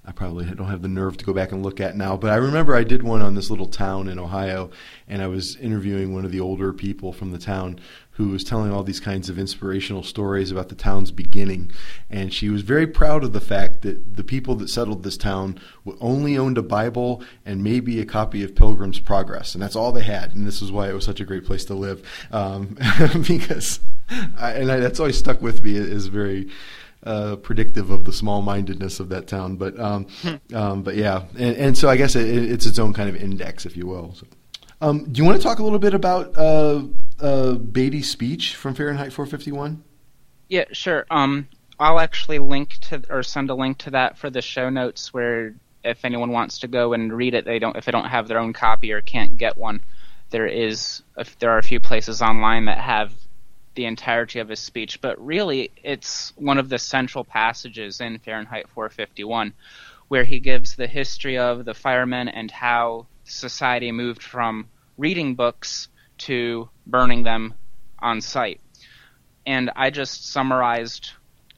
I probably don't have the nerve to go back and look at now. But I remember I did one on this little town in Ohio, and I was interviewing one of the older people from the town who was telling all these kinds of inspirational stories about the town's beginning. And she was very proud of the fact that the people that settled this town only owned a Bible and maybe a copy of Pilgrim's Progress, and that's all they had. And this is why it was such a great place to live, um, because, I, and I, that's always stuck with me is very. Uh, predictive of the small-mindedness of that town, but um, um, but yeah, and, and so I guess it, it's its own kind of index, if you will. So. Um, do you want to talk a little bit about uh, uh, Beatty's speech from Fahrenheit 451? Yeah, sure. Um, I'll actually link to or send a link to that for the show notes where if anyone wants to go and read it, they don't if they don't have their own copy or can't get one. There is if there are a few places online that have the entirety of his speech, but really it's one of the central passages in Fahrenheit 451 where he gives the history of the firemen and how society moved from reading books to burning them on site. And I just summarized,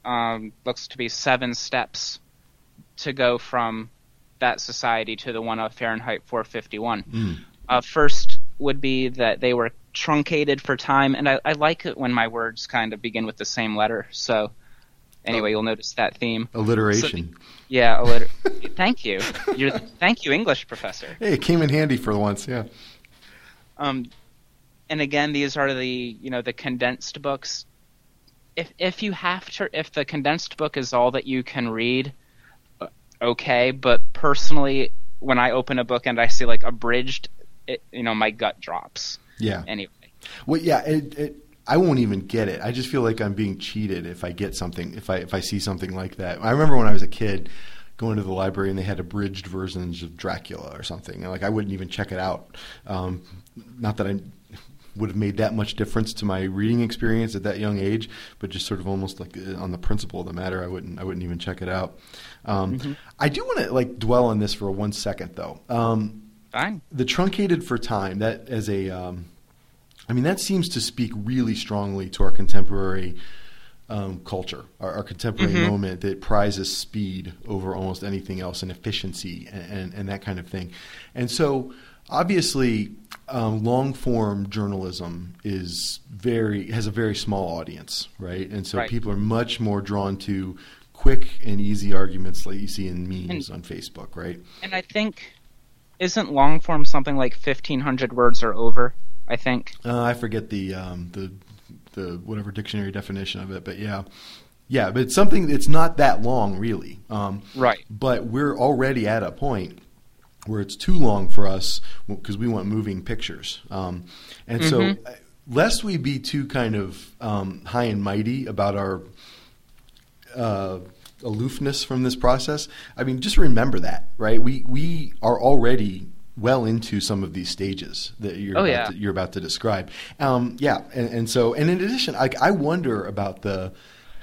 um, looks to be seven steps to go from that society to the one of Fahrenheit 451. Mm. Uh, first would be that they were truncated for time, and I, I like it when my words kind of begin with the same letter. So, anyway, you'll notice that theme. Alliteration. Yeah, a liter- thank you. You're, thank you, English professor. hey, it came in handy for once. Yeah. Um, and again, these are the you know the condensed books. If if you have to, if the condensed book is all that you can read, uh, okay. But personally, when I open a book and I see like abridged, it, you know, my gut drops. Yeah. Anyway, Well, yeah, it, it, I won't even get it. I just feel like I'm being cheated if I get something, if I if I see something like that. I remember when I was a kid going to the library and they had abridged versions of Dracula or something. And like I wouldn't even check it out. Um, not that I would have made that much difference to my reading experience at that young age, but just sort of almost like uh, on the principle of the matter, I wouldn't I wouldn't even check it out. Um, I do want to like dwell on this for one second though. Um, fine. the truncated for time that as a um, i mean that seems to speak really strongly to our contemporary um, culture our, our contemporary moment that prizes speed over almost anything else and efficiency and, and, and that kind of thing and so obviously um, long form journalism is very has a very small audience right and so Right. people are much more drawn to quick and easy arguments like you see in memes on facebook right And I think isn't long form something like fifteen hundred words or over? I think. Uh, I forget the um, the the whatever dictionary definition of it, but yeah, yeah. But it's something. It's not that long, really. Um, Right. But we're already at a point where it's too long for us because we want moving pictures. Um, and so, uh, lest we be too kind of um, high and mighty about our uh, aloofness from this process. I mean, just remember that, right? We we are already well into some of these stages that you're Oh, about yeah. to, you're about to describe. Um, yeah, and, and so and in addition, I, I wonder about the.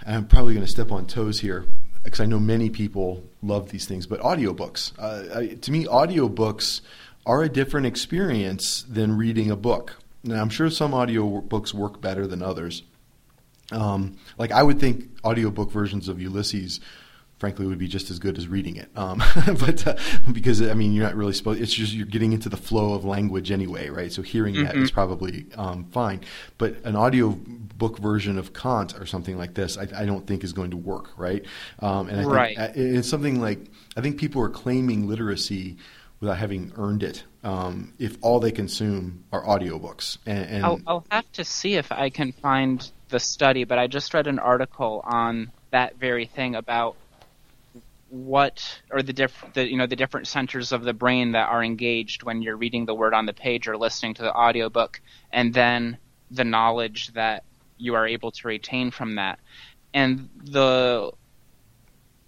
I'm probably going to step on toes here because I know many people love these things, but audiobooks. Uh, I, to me, audiobooks are a different experience than reading a book. Now, I'm sure some audiobooks work better than others. Um, like I would think audiobook versions of Ulysses, frankly, would be just as good as reading it. Um, but uh, because I mean, you're not really supposed. It's just you're getting into the flow of language anyway, right? So hearing that is probably um, fine. But an audiobook version of Kant or something like this, I, I don't think is going to work, right? Um, and I Right. think uh, it's something like I think people are claiming literacy without having earned it. Um, if all they consume are audiobooks, and, and I'll, I'll have to see if I can find the study, but I just read an article on that very thing about what or the diff the you know the different centers of the brain that are engaged when you're reading the word on the page or listening to the audiobook and then the knowledge that you are able to retain from that. And the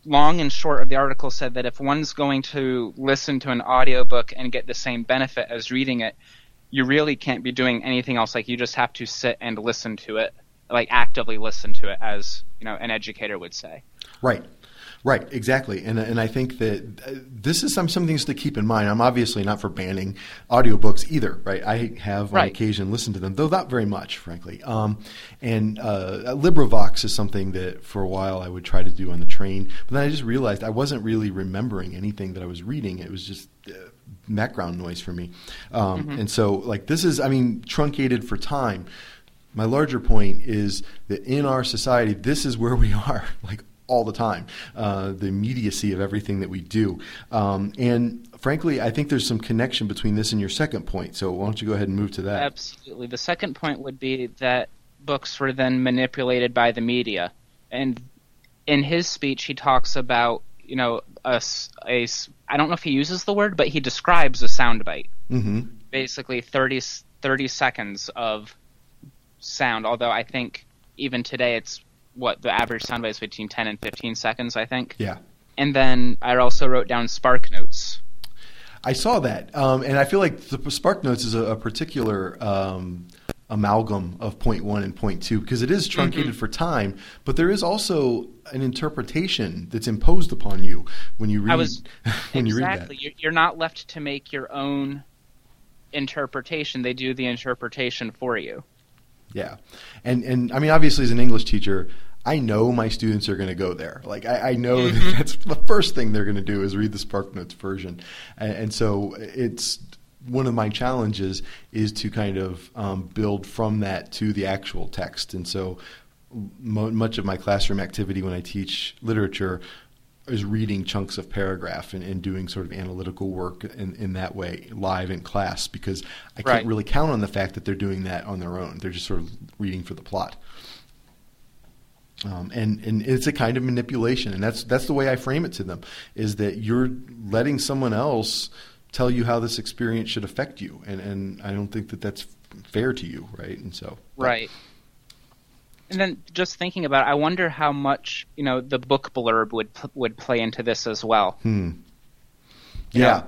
long and short of the article said that if one's going to listen to an audiobook and get the same benefit as reading it you really can't be doing anything else. Like you just have to sit and listen to it like actively listen to it as you know an educator would say Right. Right, exactly, and and I think that uh, this is some some things to keep in mind. I'm obviously not for banning audiobooks either, right? I have on Right. occasion listened to them, though not very much, frankly. Um, and uh, LibriVox is something that for a while I would try to do on the train, but then I just realized I wasn't really remembering anything that I was reading. It was just uh, background noise for me, um, and so like this is, I mean, truncated for time. My larger point is that in our society, this is where we are, like all the time. Uh, the immediacy of everything that we do, um, and frankly, I think there's some connection between this and your second point. So why don't you go ahead and move to that? Absolutely. The second point would be that books were then manipulated by the media. And in his speech, he talks about, you know, a, a I don't know if he uses the word, but he describes a soundbite. hmm Basically, 30, s- 30 seconds of sound, although I think even today it's what the average soundbite is between 10 and 15 seconds, I think. Yeah. And then I also wrote down Spark Notes. I saw that, um, and I feel like the Spark Notes is a, a particular um, amalgam of point one and point two because it is truncated Mm-hmm. for time, but there is also an interpretation that's imposed upon you when you read I was when you read exactly. that. You're not left to make your own interpretation. They do the interpretation for you. Yeah, and and I mean, obviously, as an English teacher, I know my students are going to go there. Like I, I know Mm-hmm. that that's the first thing they're going to do is read the SparkNotes version, and, and so it's one of my challenges is to kind of um, build from that to the actual text, and so mo- much of my classroom activity when I teach literature is reading chunks of paragraph and, and doing sort of analytical work in, in that way live in class because I can't Right. really count on the fact that they're doing that on their own. They're just sort of reading for the plot. Um, and and it's a kind of manipulation, and that's that's the way I frame it to them: is that you're letting someone else tell you how this experience should affect you, and and I don't think that that's fair to you, right? And so, Right. And then just thinking about it, I wonder how much, you know, the book blurb would would play into this as well. hmm, You yeah, know,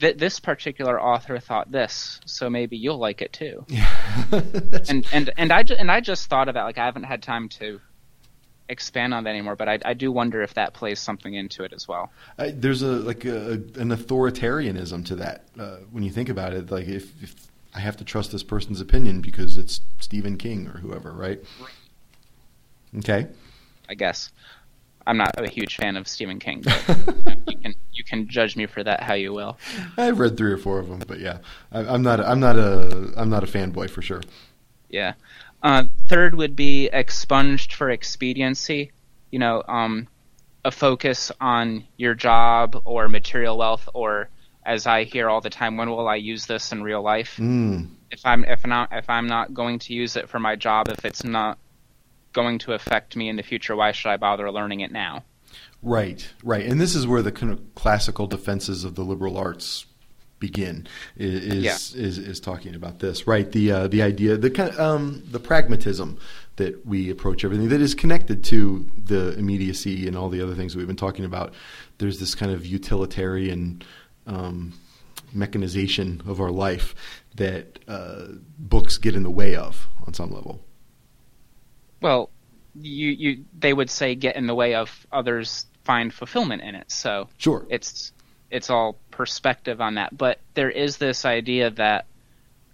Th- this particular author thought this, so maybe you'll like it too. And and and I ju- and I just thought about like I haven't had time to expand on that anymore, but I I do wonder if that plays something into it as well. I, there's a like a, an authoritarianism to that uh, when you think about it. Like if, if I have to trust this person's opinion because it's Stephen King or whoever, right? Okay. I guess. I'm not a huge fan of Stephen King, but you, can you can judge me for that how you will. I've read three or four of them, but yeah, I, I'm not. I'm not a. I'm not a fanboy for sure. Yeah. Uh, third would be expunged for expediency. You know, um, a focus on your job or material wealth, or as I hear all the time, when will I use this in real life? Mm. If I'm if not if I'm not going to use it for my job, if it's not going to affect me in the future, why should I bother learning it now? Right, right, and this is where the kind of classical defenses of the liberal arts begin. Is Yeah. is, is talking about this, right? The uh, the idea, the kind of, um, the pragmatism that we approach everything that is connected to the immediacy and all the other things that we've been talking about. There's this kind of utilitarian um, mechanization of our life that uh, books get in the way of on some level. Well, you you they would say get in the way of others find fulfillment in it. So Sure. it's it's all perspective on that. But there is this idea that,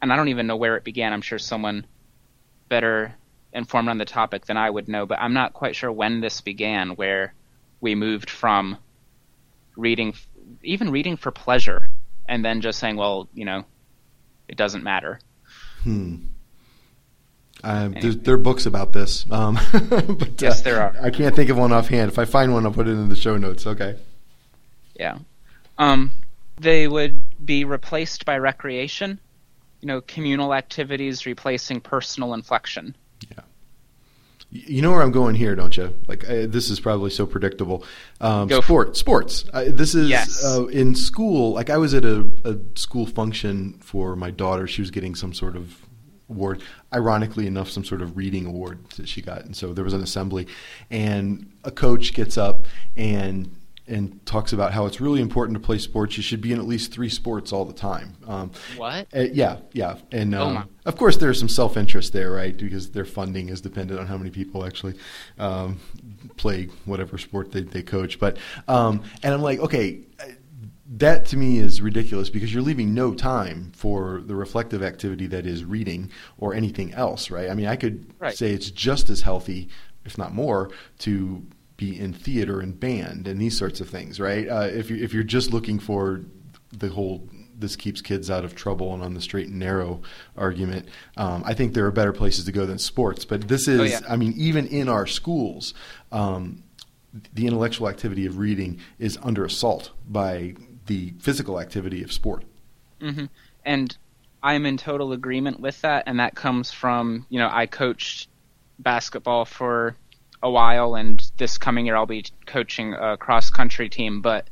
and I don't even know where it began. I'm sure someone better informed on the topic than I would know, but I'm not quite sure when this began, where we moved from reading, even reading for pleasure, and then just saying, well, you know, it doesn't matter. Hmm. Uh, there are books about this. Um, but, Yes, uh, there are. I can't think of one offhand. If I find one, I'll put it in the show notes. Okay. Yeah. Um, they would be replaced by recreation, you know, communal activities replacing personal inflection. Yeah. You know where I'm going here, don't you? Like uh, this is probably so predictable. Um, Go sport, sports. Uh, this is Yes. uh, in school. Like I was at a, a school function for my daughter. She was getting some sort of award. Ironically enough, some sort of reading award that she got. And so there was an assembly, and a coach gets up and and talks about how it's really important to play sports. You should be in at least three sports all the time. Um, What? uh, yeah, yeah, and Oh, um, my. of course there's some self-interest there, right? Because their funding is dependent on how many people actually um, play whatever sport they, they coach. But um, and I'm like, okay, uh, that to me is ridiculous because you're leaving no time for the reflective activity that is reading or anything else, right? I mean, I could Right. say it's just as healthy, if not more, to be in theater and band and these sorts of things, right? Uh, if you if you're just looking for the whole this keeps kids out of trouble and on the straight and narrow argument, um, I think there are better places to go than sports. But this is, Oh, yeah. I mean, even in our schools, um, the intellectual activity of reading is under assault by the physical activity of sport. hmm And I'm in total agreement with that, and that comes from you know I coached basketball for a while, and this coming year I'll be coaching a cross country team. But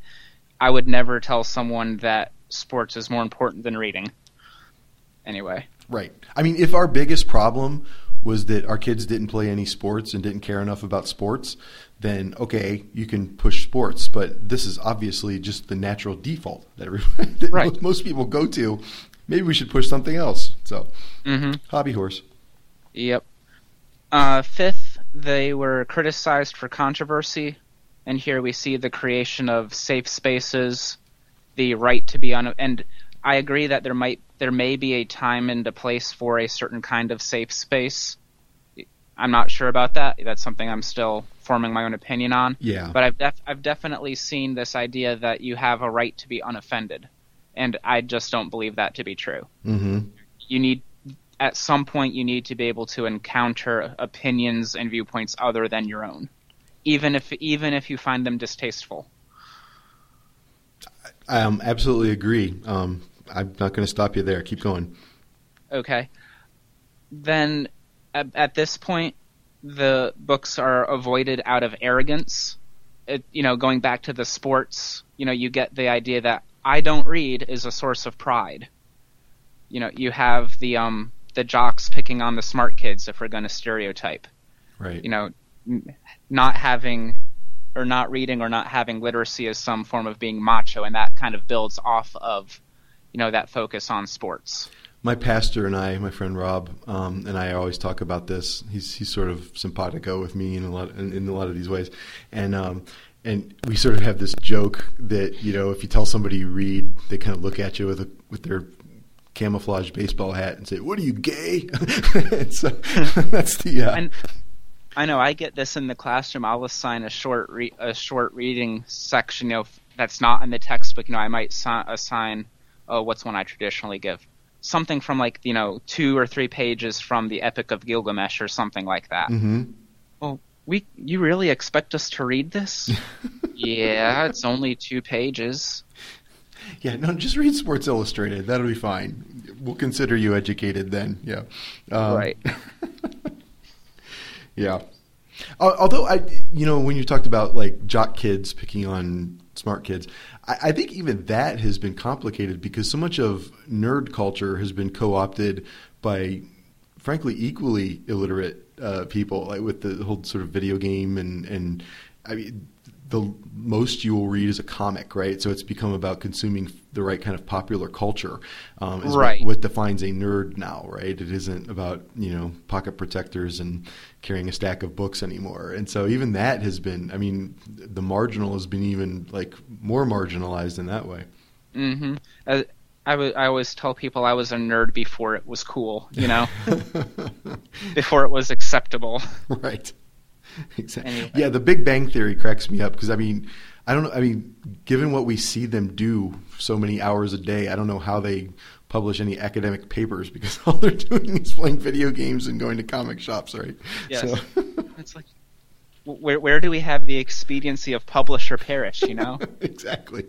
I would never tell someone that sports is more important than reading. Anyway, Right. I mean, if our biggest problem was that our kids didn't play any sports and didn't care enough about sports, then okay, you can push sports. But this is obviously just the natural default that, that Right. most, people go to. Maybe we should push something else. So, hmm hobby horse. Yep. Uh, fifth, they were criticized for controversy, and here we see the creation of safe spaces, the right to be on, and I agree that there might there may be a time and a place for a certain kind of safe space. I'm not sure about that. That's something I'm still forming my own opinion on. Yeah. But I've def- I've definitely seen this idea that you have a right to be unoffended, and I just don't believe that to be true. Mm-hmm. You need at some point you need to be able to encounter opinions and viewpoints other than your own, even if even if you find them distasteful. I um, absolutely agree. Um, I'm not going to stop you there. Keep going. Okay. Then at, at this point, the books are avoided out of arrogance. It, you know, going back to the sports, you know, you get the idea that I don't read is a source of pride. You know, you have the um the jocks picking on the smart kids if we're going to stereotype. Right. You know, n- not having or not reading or not having literacy is some form of being macho, and that kind of builds off of, you know, that focus on sports. My pastor and I, my friend Rob, um, and I always talk about this. He's he's sort of simpatico with me in a lot in, in a lot of these ways, and um, and we sort of have this joke that you know if you tell somebody you read, they kind of look at you with a with their camouflage baseball hat and say, "What are you gay?" so that's the uh, And I know I get this in the classroom. I'll assign a short re- a short reading section. You know, that's not in the textbook. You know, I might si- assign oh, what's one I traditionally give something from like you know two or three pages from the Epic of Gilgamesh or something like that. mhm. Well, we you really expect us to read this? yeah, it's only two pages. Yeah, no, just read Sports Illustrated. That'll be fine. We'll consider you educated then. Yeah. Um, Right. Yeah. Although I, you know, when you talked about like jock kids picking on smart kids, I, I think even that has been complicated because so much of nerd culture has been co-opted by, frankly, equally illiterate uh, people, like with the whole sort of video game and and I mean. The most you will read is a comic, right? So it's become about consuming the right kind of popular culture. Um, is what- Right. what defines a nerd now, right? It isn't about you know pocket protectors and carrying a stack of books anymore. And so even that has been, I mean, the marginal has been even like more marginalized in that way. hmm Uh, I I always tell people I was a nerd before it was cool. You know, before it was acceptable. right. Exactly. Anyway. Yeah, the Big Bang Theory cracks me up because I mean, I don't know. I mean, given what we see them do so many hours a day, I don't know how they publish any academic papers because all they're doing is playing video games and going to comic shops, right? Yes. So- It's like, where where do we have the expediency of publish or perish? You know, exactly.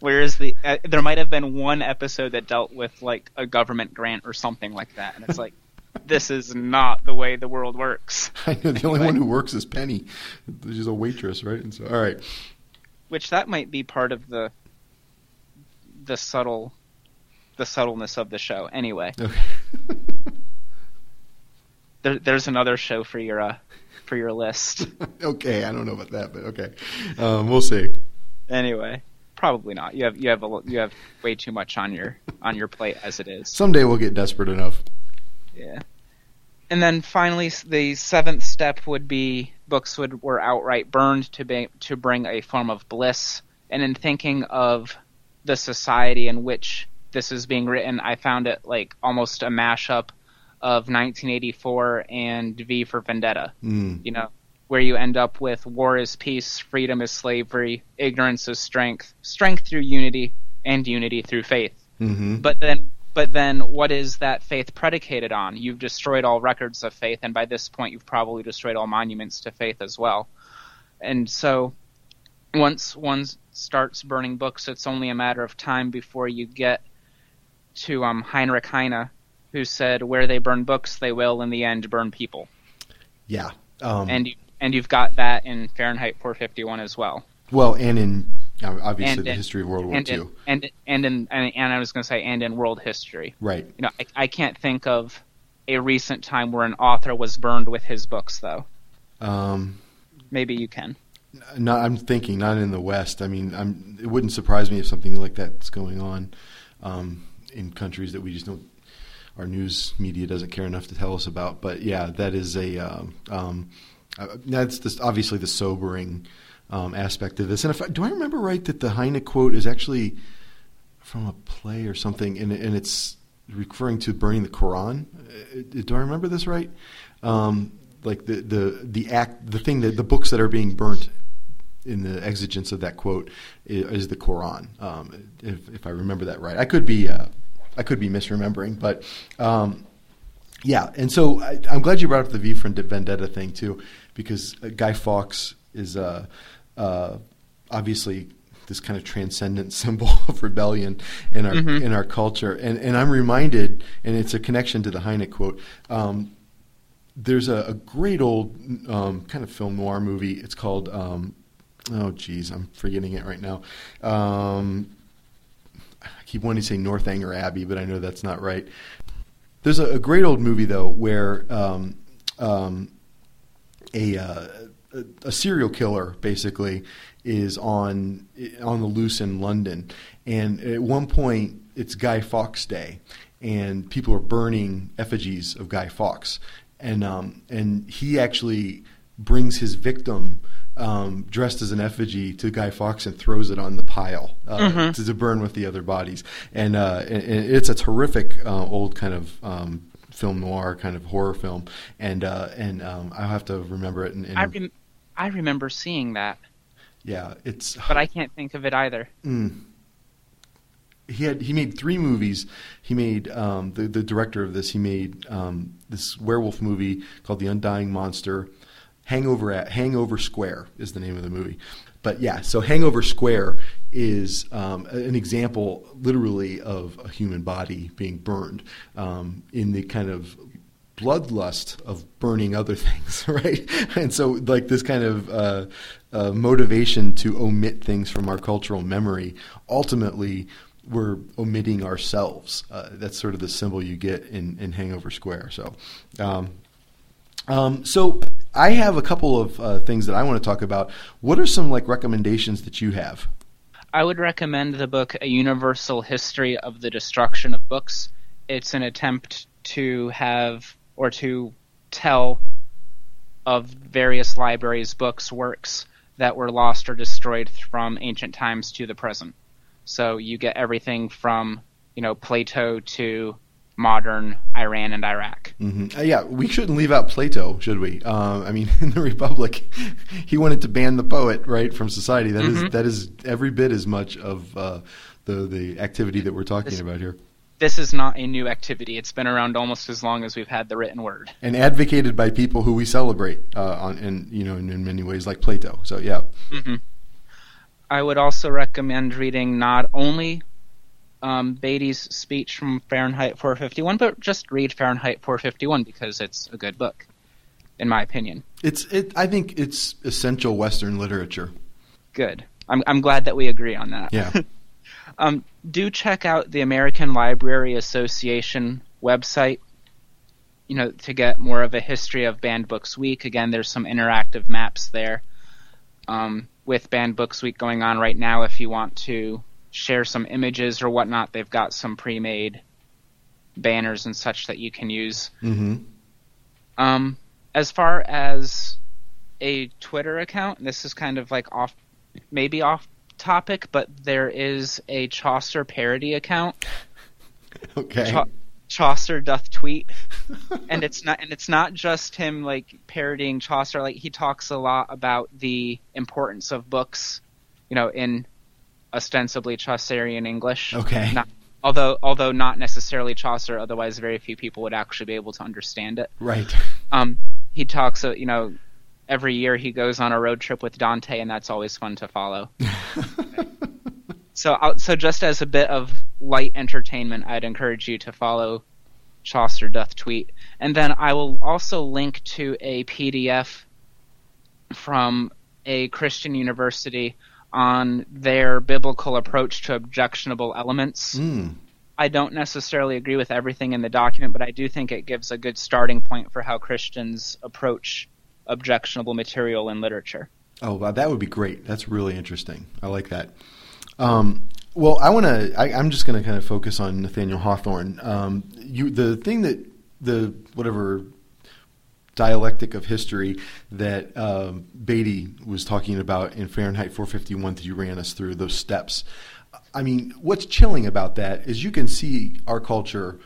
where is the? Uh, there might have been one episode that dealt with like a government grant or something like that, and it's like, this is not the way the world works. I know the only one who works is Penny. She's a waitress, right? And so, all right. Which that might be part of the the subtle the subtleness of the show. Anyway, Okay. there, there's another show for your uh, for your list. okay, I don't know about that, but okay, um, we'll see. anyway, probably not. You have you have a, you have way too much on your on your plate as it is. Someday we'll get desperate enough. Yeah. And then finally, the seventh step would be books would were outright burned to be, to bring a form of bliss. And in thinking of the society in which this is being written, I found it like almost a mashup of 1984 and V for Vendetta. Mm. You know, where you end up with war is peace, freedom is slavery, ignorance is strength, strength through unity, and unity through faith. hmm But then, but then, what is that faith predicated on? You've destroyed all records of faith, and by this point, you've probably destroyed all monuments to faith as well. And so, once one starts burning books, it's only a matter of time before you get to um, Heinrich Heine, who said, "Where they burn books, they will, in the end, burn people." Yeah. Um, And you, and you've got that in Fahrenheit 451 as well. well, and in obviously And the in- history of World War and II. in, and and in and, and I was going to say, and in world history. right. You know, I, I can't think of a recent time where an author was burned with his books, though. Um, Maybe you can. not, I'm thinking not in the West. I mean, I'm, it wouldn't surprise me if something like that's going on um, in countries that we just don't our news media doesn't care enough to tell us about. But yeah, that is a um, um, uh, that's obviously the sobering um, aspect of this. And if I, do I remember right that the Heine quote is actually from a play or something, and, and it's referring to burning the Quran. Uh, do I remember this right? Um, like the, the the act, the thing that the books that are being burnt in the exigence of that quote is, the Quran. Um, if, if I remember that right, I could be uh, I could be misremembering, but um, yeah. And so I, am glad you brought up the V for Vendetta thing too, because uh, Guy Fawkes is uh, uh, obviously this kind of transcendent symbol of rebellion in our mm-hmm. in our culture. And and I'm reminded, and it's a connection to the Heine quote. Um, there's a, a, great old um, kind of film noir movie. It's called um, oh geez, I'm forgetting it right now. Um, I keep wanting to say Northanger Abbey, but I know that's not right. There's a, a great old movie though where um, um, a, uh, a serial killer basically is on on the loose in London, and at one point it's Guy Fawkes Day, and people are burning effigies of Guy Fawkes, and um, and he actually brings his victim um, dressed as an effigy to Guy Fawkes and throws it on the pile uh, mm-hmm. to, to, burn with the other bodies. And, uh, and, and it's a terrific uh, old kind of um, film noir kind of horror film. And uh, and um, I'll have to remember it. In, in I, rem- I remember seeing that. Yeah, it's. But I can't think of it either. Mm. He had he made three movies. He made um, the the director of this. He made um, this werewolf movie called The Undying Monster Hangover at Hangover Square is the name of the movie. But yeah, so Hangover Square is um, an example, literally, of a human body being burned um, in the kind of bloodlust of burning other things, right? And so, like this kind of uh, uh, motivation to omit things from our cultural memory, ultimately, we're omitting ourselves. Uh, that's sort of the symbol you get in, in Hangover Square. So, um, um, so I have a couple of uh, things that I want to talk about. What are some like recommendations that you have? I would recommend the book A Universal History of the Destruction of Books. It's an attempt to have or to tell of various libraries, books, works that were lost or destroyed from ancient times to the present. So you get everything from, you know, Plato to modern Iran and Iraq. Mm-hmm. Uh, yeah, we shouldn't leave out Plato, should we? Uh, I mean, in the Republic, he wanted to ban the poet right from society. That mm-hmm. is that is every bit as much of uh, the the activity that we're talking this, about here. This is not a new activity. It's been around almost as long as we've had the written word, and advocated by people who we celebrate uh, on, in you know, in, in, many ways, like Plato. So yeah. Mm-hmm. I would also recommend reading not only um, Beatty's speech from Fahrenheit 451, but just read Fahrenheit 451 because it's a good book, in my opinion. It's it. I think it's essential Western literature. Good. I'm I'm glad that we agree on that. Yeah. um, do check out the American Library Association website. You know, to get more of a history of Banned Books Week. Again, there's some interactive maps there. Um, with Banned Books Week going on right now, if you want to share some images or whatnot, they've got some pre-made banners and such that you can use. Mm-hmm. Um, as far as a Twitter account, this is kind of like off, maybe off topic, but there is a Chaucer parody account. okay. Cha- Chaucer doth tweet, and it's not and it's not just him like parodying Chaucer. Like he talks a lot about the importance of books, you know, in ostensibly Chaucerian English. Okay. Not, although although not necessarily Chaucer, otherwise very few people would actually be able to understand it. Right. Um, he talks, uh, you know, every year he goes on a road trip with Dante, and that's always fun to follow. so, so just as a bit of light entertainment, I'd encourage you to follow Chaucer Doth Tweet, and then I will also link to a PDF from a Christian university on their biblical approach to objectionable elements. Mm. I don't necessarily agree with everything in the document, but I do think it gives a good starting point for how Christians approach objectionable material in literature. Oh, wow, that would be great. That's really interesting. I like that. Um, Well, I want to. I'm just going to kind of focus on Nathaniel Hawthorne. Um, you, the thing that the whatever dialectic of history that um, Beatty was talking about in Fahrenheit 451 that you ran us through those steps. I mean, what's chilling about that is you can see our culture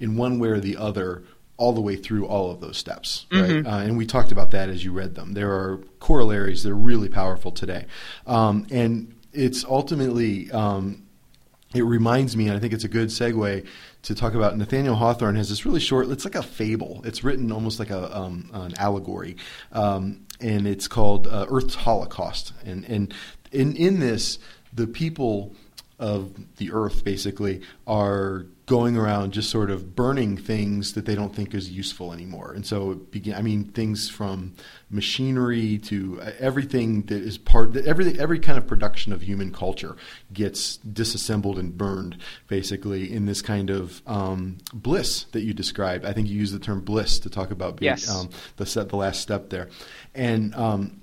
in one way or the other all the way through all of those steps, right? Mhm. Uh, and we talked about that as you read them. There are corollaries that are really powerful today, um, and it's ultimately um, it reminds me, and I think it's a good segue to talk about Nathaniel Hawthorne has this really short. It's like a fable. It's written almost like a um, an allegory, um, and it's called uh, Earth's Holocaust. And and in in this, the people of the earth basically are going around just sort of burning things that they don't think is useful anymore. And so it begin I mean things from machinery to uh, everything that is part every every kind of production of human culture gets disassembled and burned basically in this kind of um, bliss that you described. I think you used the term bliss to talk about being, Yes. um, the set the last step there. And um,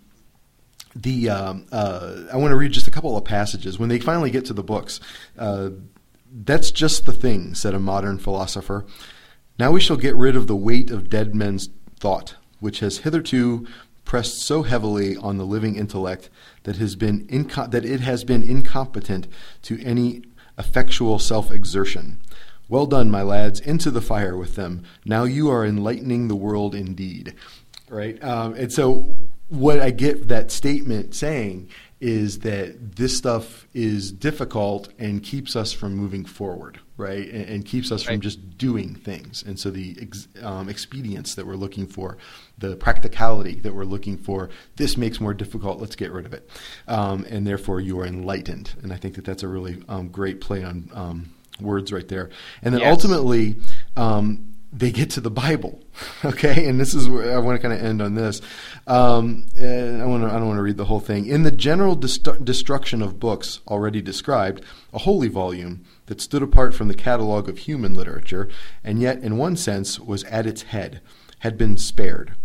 the um, uh, I want to read just a couple of passages when they finally get to the books. Uh, That's just the thing," said a modern philosopher. "Now we shall get rid of the weight of dead men's thought, which has hitherto pressed so heavily on the living intellect that has been inco- that it has been incompetent to any effectual self-exertion." Well done, my lads. Into the fire with them. Now you are enlightening the world indeed. Right? Um, and so, what I get that statement saying is that this stuff is difficult and keeps us from moving forward, right? And, and keeps us from just doing things. And so, the ex, um, expedience that we're looking for, the practicality that we're looking for, this makes more difficult. Let's get rid of it. Um, and therefore, you are enlightened. And I think that that's a really um, great play on um, words right there. And then Yes. ultimately, um, they get to the Bible, okay? And this is where I want to kind of end on this. Um, I want to, I don't want to read the whole thing. In the general dest- destruction of books already described, a holy volume that stood apart from the catalog of human literature, and yet in one sense was at its head, had been spared.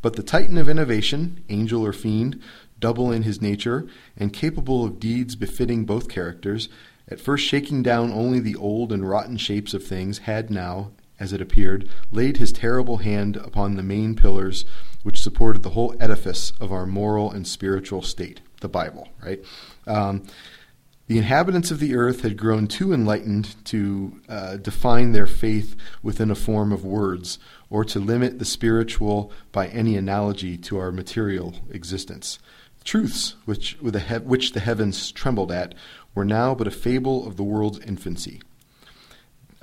But the Titan of innovation, angel or fiend, double in his nature, and capable of deeds befitting both characters, at first shaking down only the old and rotten shapes of things, had now, as it appeared, laid his terrible hand upon the main pillars which supported the whole edifice of our moral and spiritual state, the Bible, right? Um, the inhabitants of the earth had grown too enlightened to uh, define their faith within a form of words, or to limit the spiritual by any analogy to our material existence. Truths which, which the heavens trembled at were now but a fable of the world's infancy.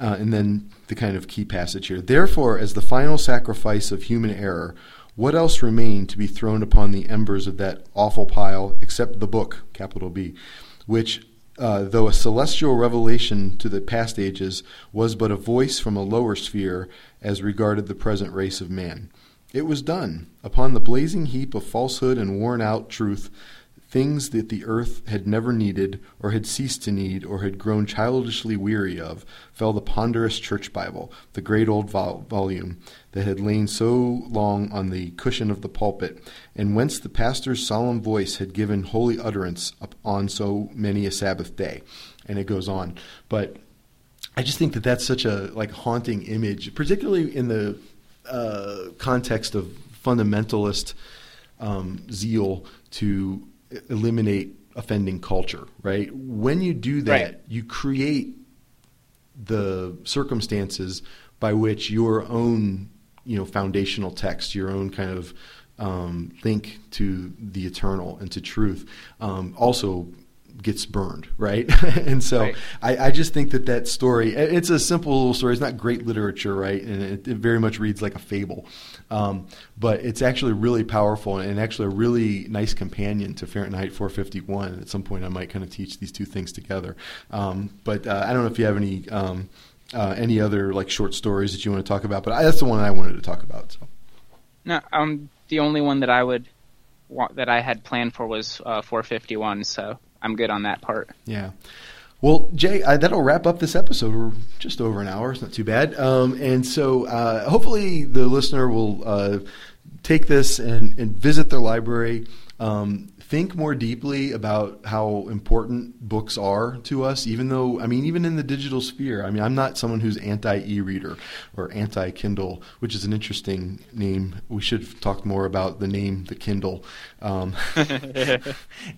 Uh, and then the kind of key passage here. Therefore, as the final sacrifice of human error, what else remained to be thrown upon the embers of that awful pile except the book, capital B, which, uh, though a celestial revelation to the past ages, was but a voice from a lower sphere as regarded the present race of man? It was done. Upon the blazing heap of falsehood and worn out truth, things that the earth had never needed, or had ceased to need, or had grown childishly weary of, fell the ponderous church Bible, the great old vol- volume that had lain so long on the cushion of the pulpit, and whence the pastor's solemn voice had given holy utterance on so many a Sabbath day. And it goes on. But I just think that that's such a like haunting image, particularly in the uh, context of fundamentalist um, zeal to eliminate offending culture. Right? When you do that, Right. you create the circumstances by which your own you know foundational text, your own kind of um, link to the eternal and to truth, um, also gets burned, right? and so Right. I, I just think that that story, it's a simple little story. It's not great literature, right? And it, it very much reads like a fable. Um, but it's actually really powerful and actually a really nice companion to Fahrenheit 451. At some point, I might kind of teach these two things together. Um, but uh, I don't know if you have any. Um, uh, any other like short stories that you want to talk about? But I, that's the one I wanted to talk about. So. No, um, the only one that I would want that I had planned for was uh, 451, so I'm good on that part. Yeah. Well, Jay, uh, that'll wrap up this episode. We're just over an hour. It's not too bad. Um, and so uh, hopefully the listener will uh, take this and, and visit their library. Um, think more deeply about how important books are to us, even though, I mean, even in the digital sphere. I mean, I'm not someone who's anti e reader or anti Kindle, which is an interesting name. We should talk more about the name, the Kindle, um,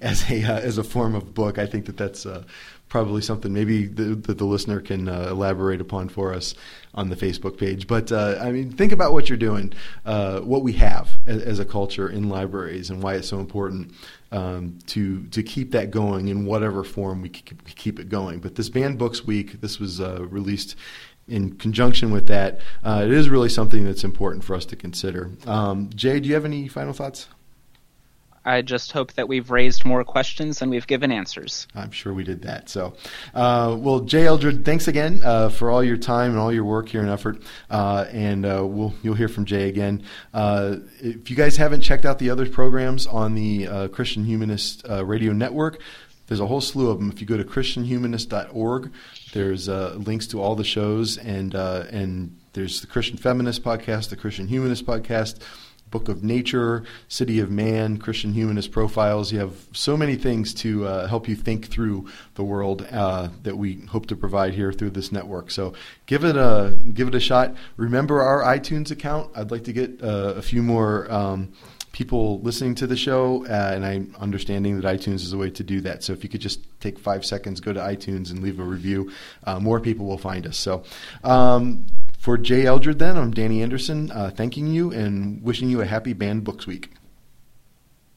as, a, uh, as a form of book. I think that that's. Uh, probably something maybe that the listener can uh, elaborate upon for us on the Facebook page. But uh, I mean, think about what you're doing, uh, what we have as, as, a culture in libraries, and why it's so important um, to to keep that going in whatever form we keep it going. But this Banned Books Week, this was uh, released in conjunction with that. Uh, it is really something that's important for us to consider. Um, Jay, do you have any final thoughts? I just hope that we've raised more questions than we've given answers. I'm sure we did that. So, uh, well, Jay Eldred, thanks again uh, for all your time and all your work here and effort. Uh, and uh, we'll you'll hear from Jay again. Uh, if you guys haven't checked out the other programs on the uh, Christian Humanist Radio Network, there's a whole slew of them. If you go to christianhumanist.org, there's links to all the shows and and there's the Christian Feminist podcast, the Christian Humanist podcast Book of Nature, City of Man, Christian Humanist Profiles. You have so many things to uh, help you think through the world uh, that we hope to provide here through this network. So give it a give it a shot. Remember our iTunes account. I'd like to get uh, a few more. Um, people listening to the show, uh, and I'm understanding that iTunes is a way to do that. So if you could just take five seconds, go to iTunes and leave a review, uh, more people will find us. So um, for Jay Eldred, then, I'm Danny Anderson, uh, thanking you and wishing you a happy Banned Books Week.